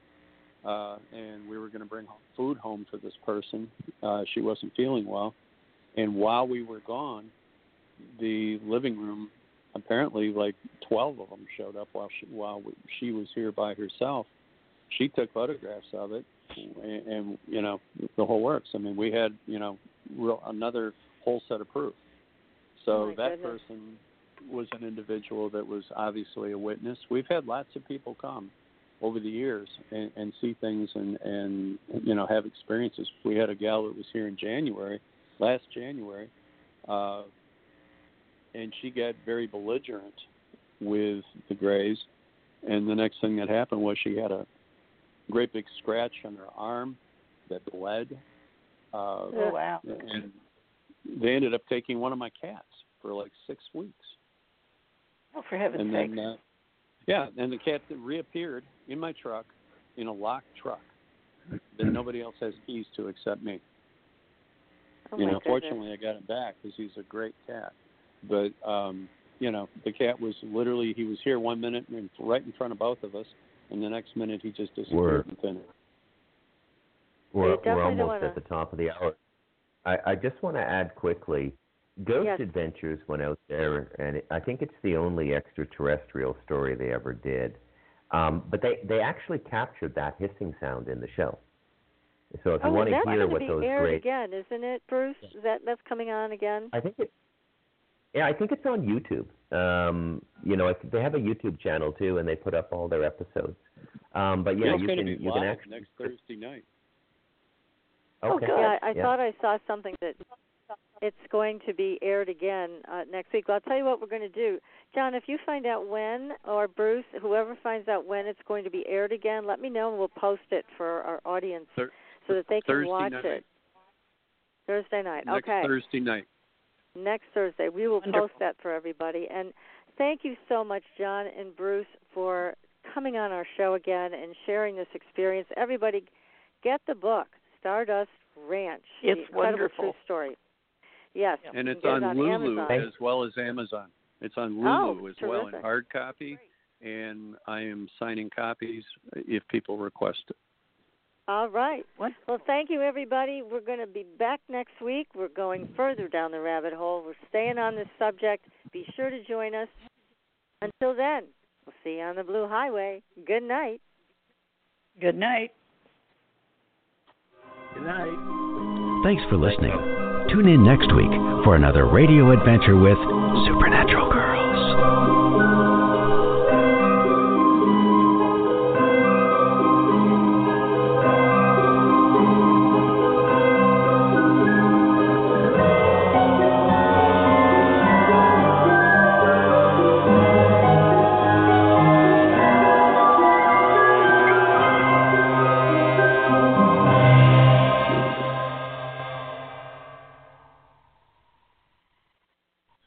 uh, and we were going to bring food home for this person. Uh, she wasn't feeling well, and while we were gone, the living room apparently like 12 of them showed up while she while she was here by herself. She took photographs of it and, and you know the whole works. I mean we had you know real, another whole set of proof. So Oh, that goodness. person was an individual that was obviously a witness we've had lots of people come over the years and, and see things and and you know have experiences we had a gal that was here in january last january uh and she got very belligerent with the Greys. And the next thing that happened was she had a great big scratch on her arm that bled. Uh, Oh wow. and they ended up taking one of my cats for like six weeks. Oh, for heaven's and sake. then, uh, yeah, and the cat reappeared in my truck in a locked truck that nobody else has keys to except me. Oh, you know, goodness. fortunately, I got it back because he's a great cat. But um, you know, the cat was literally he was here one minute and right in front of both of us, and the next minute he just disappeared We're- and thin. We're, we're almost wanna- at the top of the hour. I, I just want to add quickly Ghost Yes. Adventures went out there, and it, I think it's the only extraterrestrial story they ever did. Um, but they, they actually captured that hissing sound in the show. So if you oh, want that's to hear going to what be those aired great, again, isn't it, Bruce? Is that that's coming on again? I think it, yeah, I think it's on YouTube. Um, you know, they have a YouTube channel too, and they put up all their episodes. Um, but yeah, it's you can be you can live actually next Thursday night. okay. Yeah, I yeah. thought I saw something that it's going to be aired again uh, next week. Well, I'll tell you what we're going to do. John, if you find out when, or Bruce, whoever finds out when it's going to be aired again, let me know and we'll post it for our audience Thur- so that they can Thursday watch night. it. Thursday night. Next okay. Thursday night. Next Thursday. We will Wonderful. post that for everybody. And thank you so much, John and Bruce, for coming on our show again and sharing this experience. Everybody, get the book, Stardust Ranch. It's the wonderful. true story. Yes. And it's can get on, Lulu Amazon. as well as Amazon. It's on Oh, Lulu as well in hard copy and I am signing copies if people request it. All right. Well, thank you, everybody. We're going to be back next week. We're going further down the rabbit hole. We're staying on this subject. Be sure to join us. Until then, we'll see you on the Blue Highway. Good night. Good night. Good night. Thanks for listening. Tune in next week for another radio adventure with.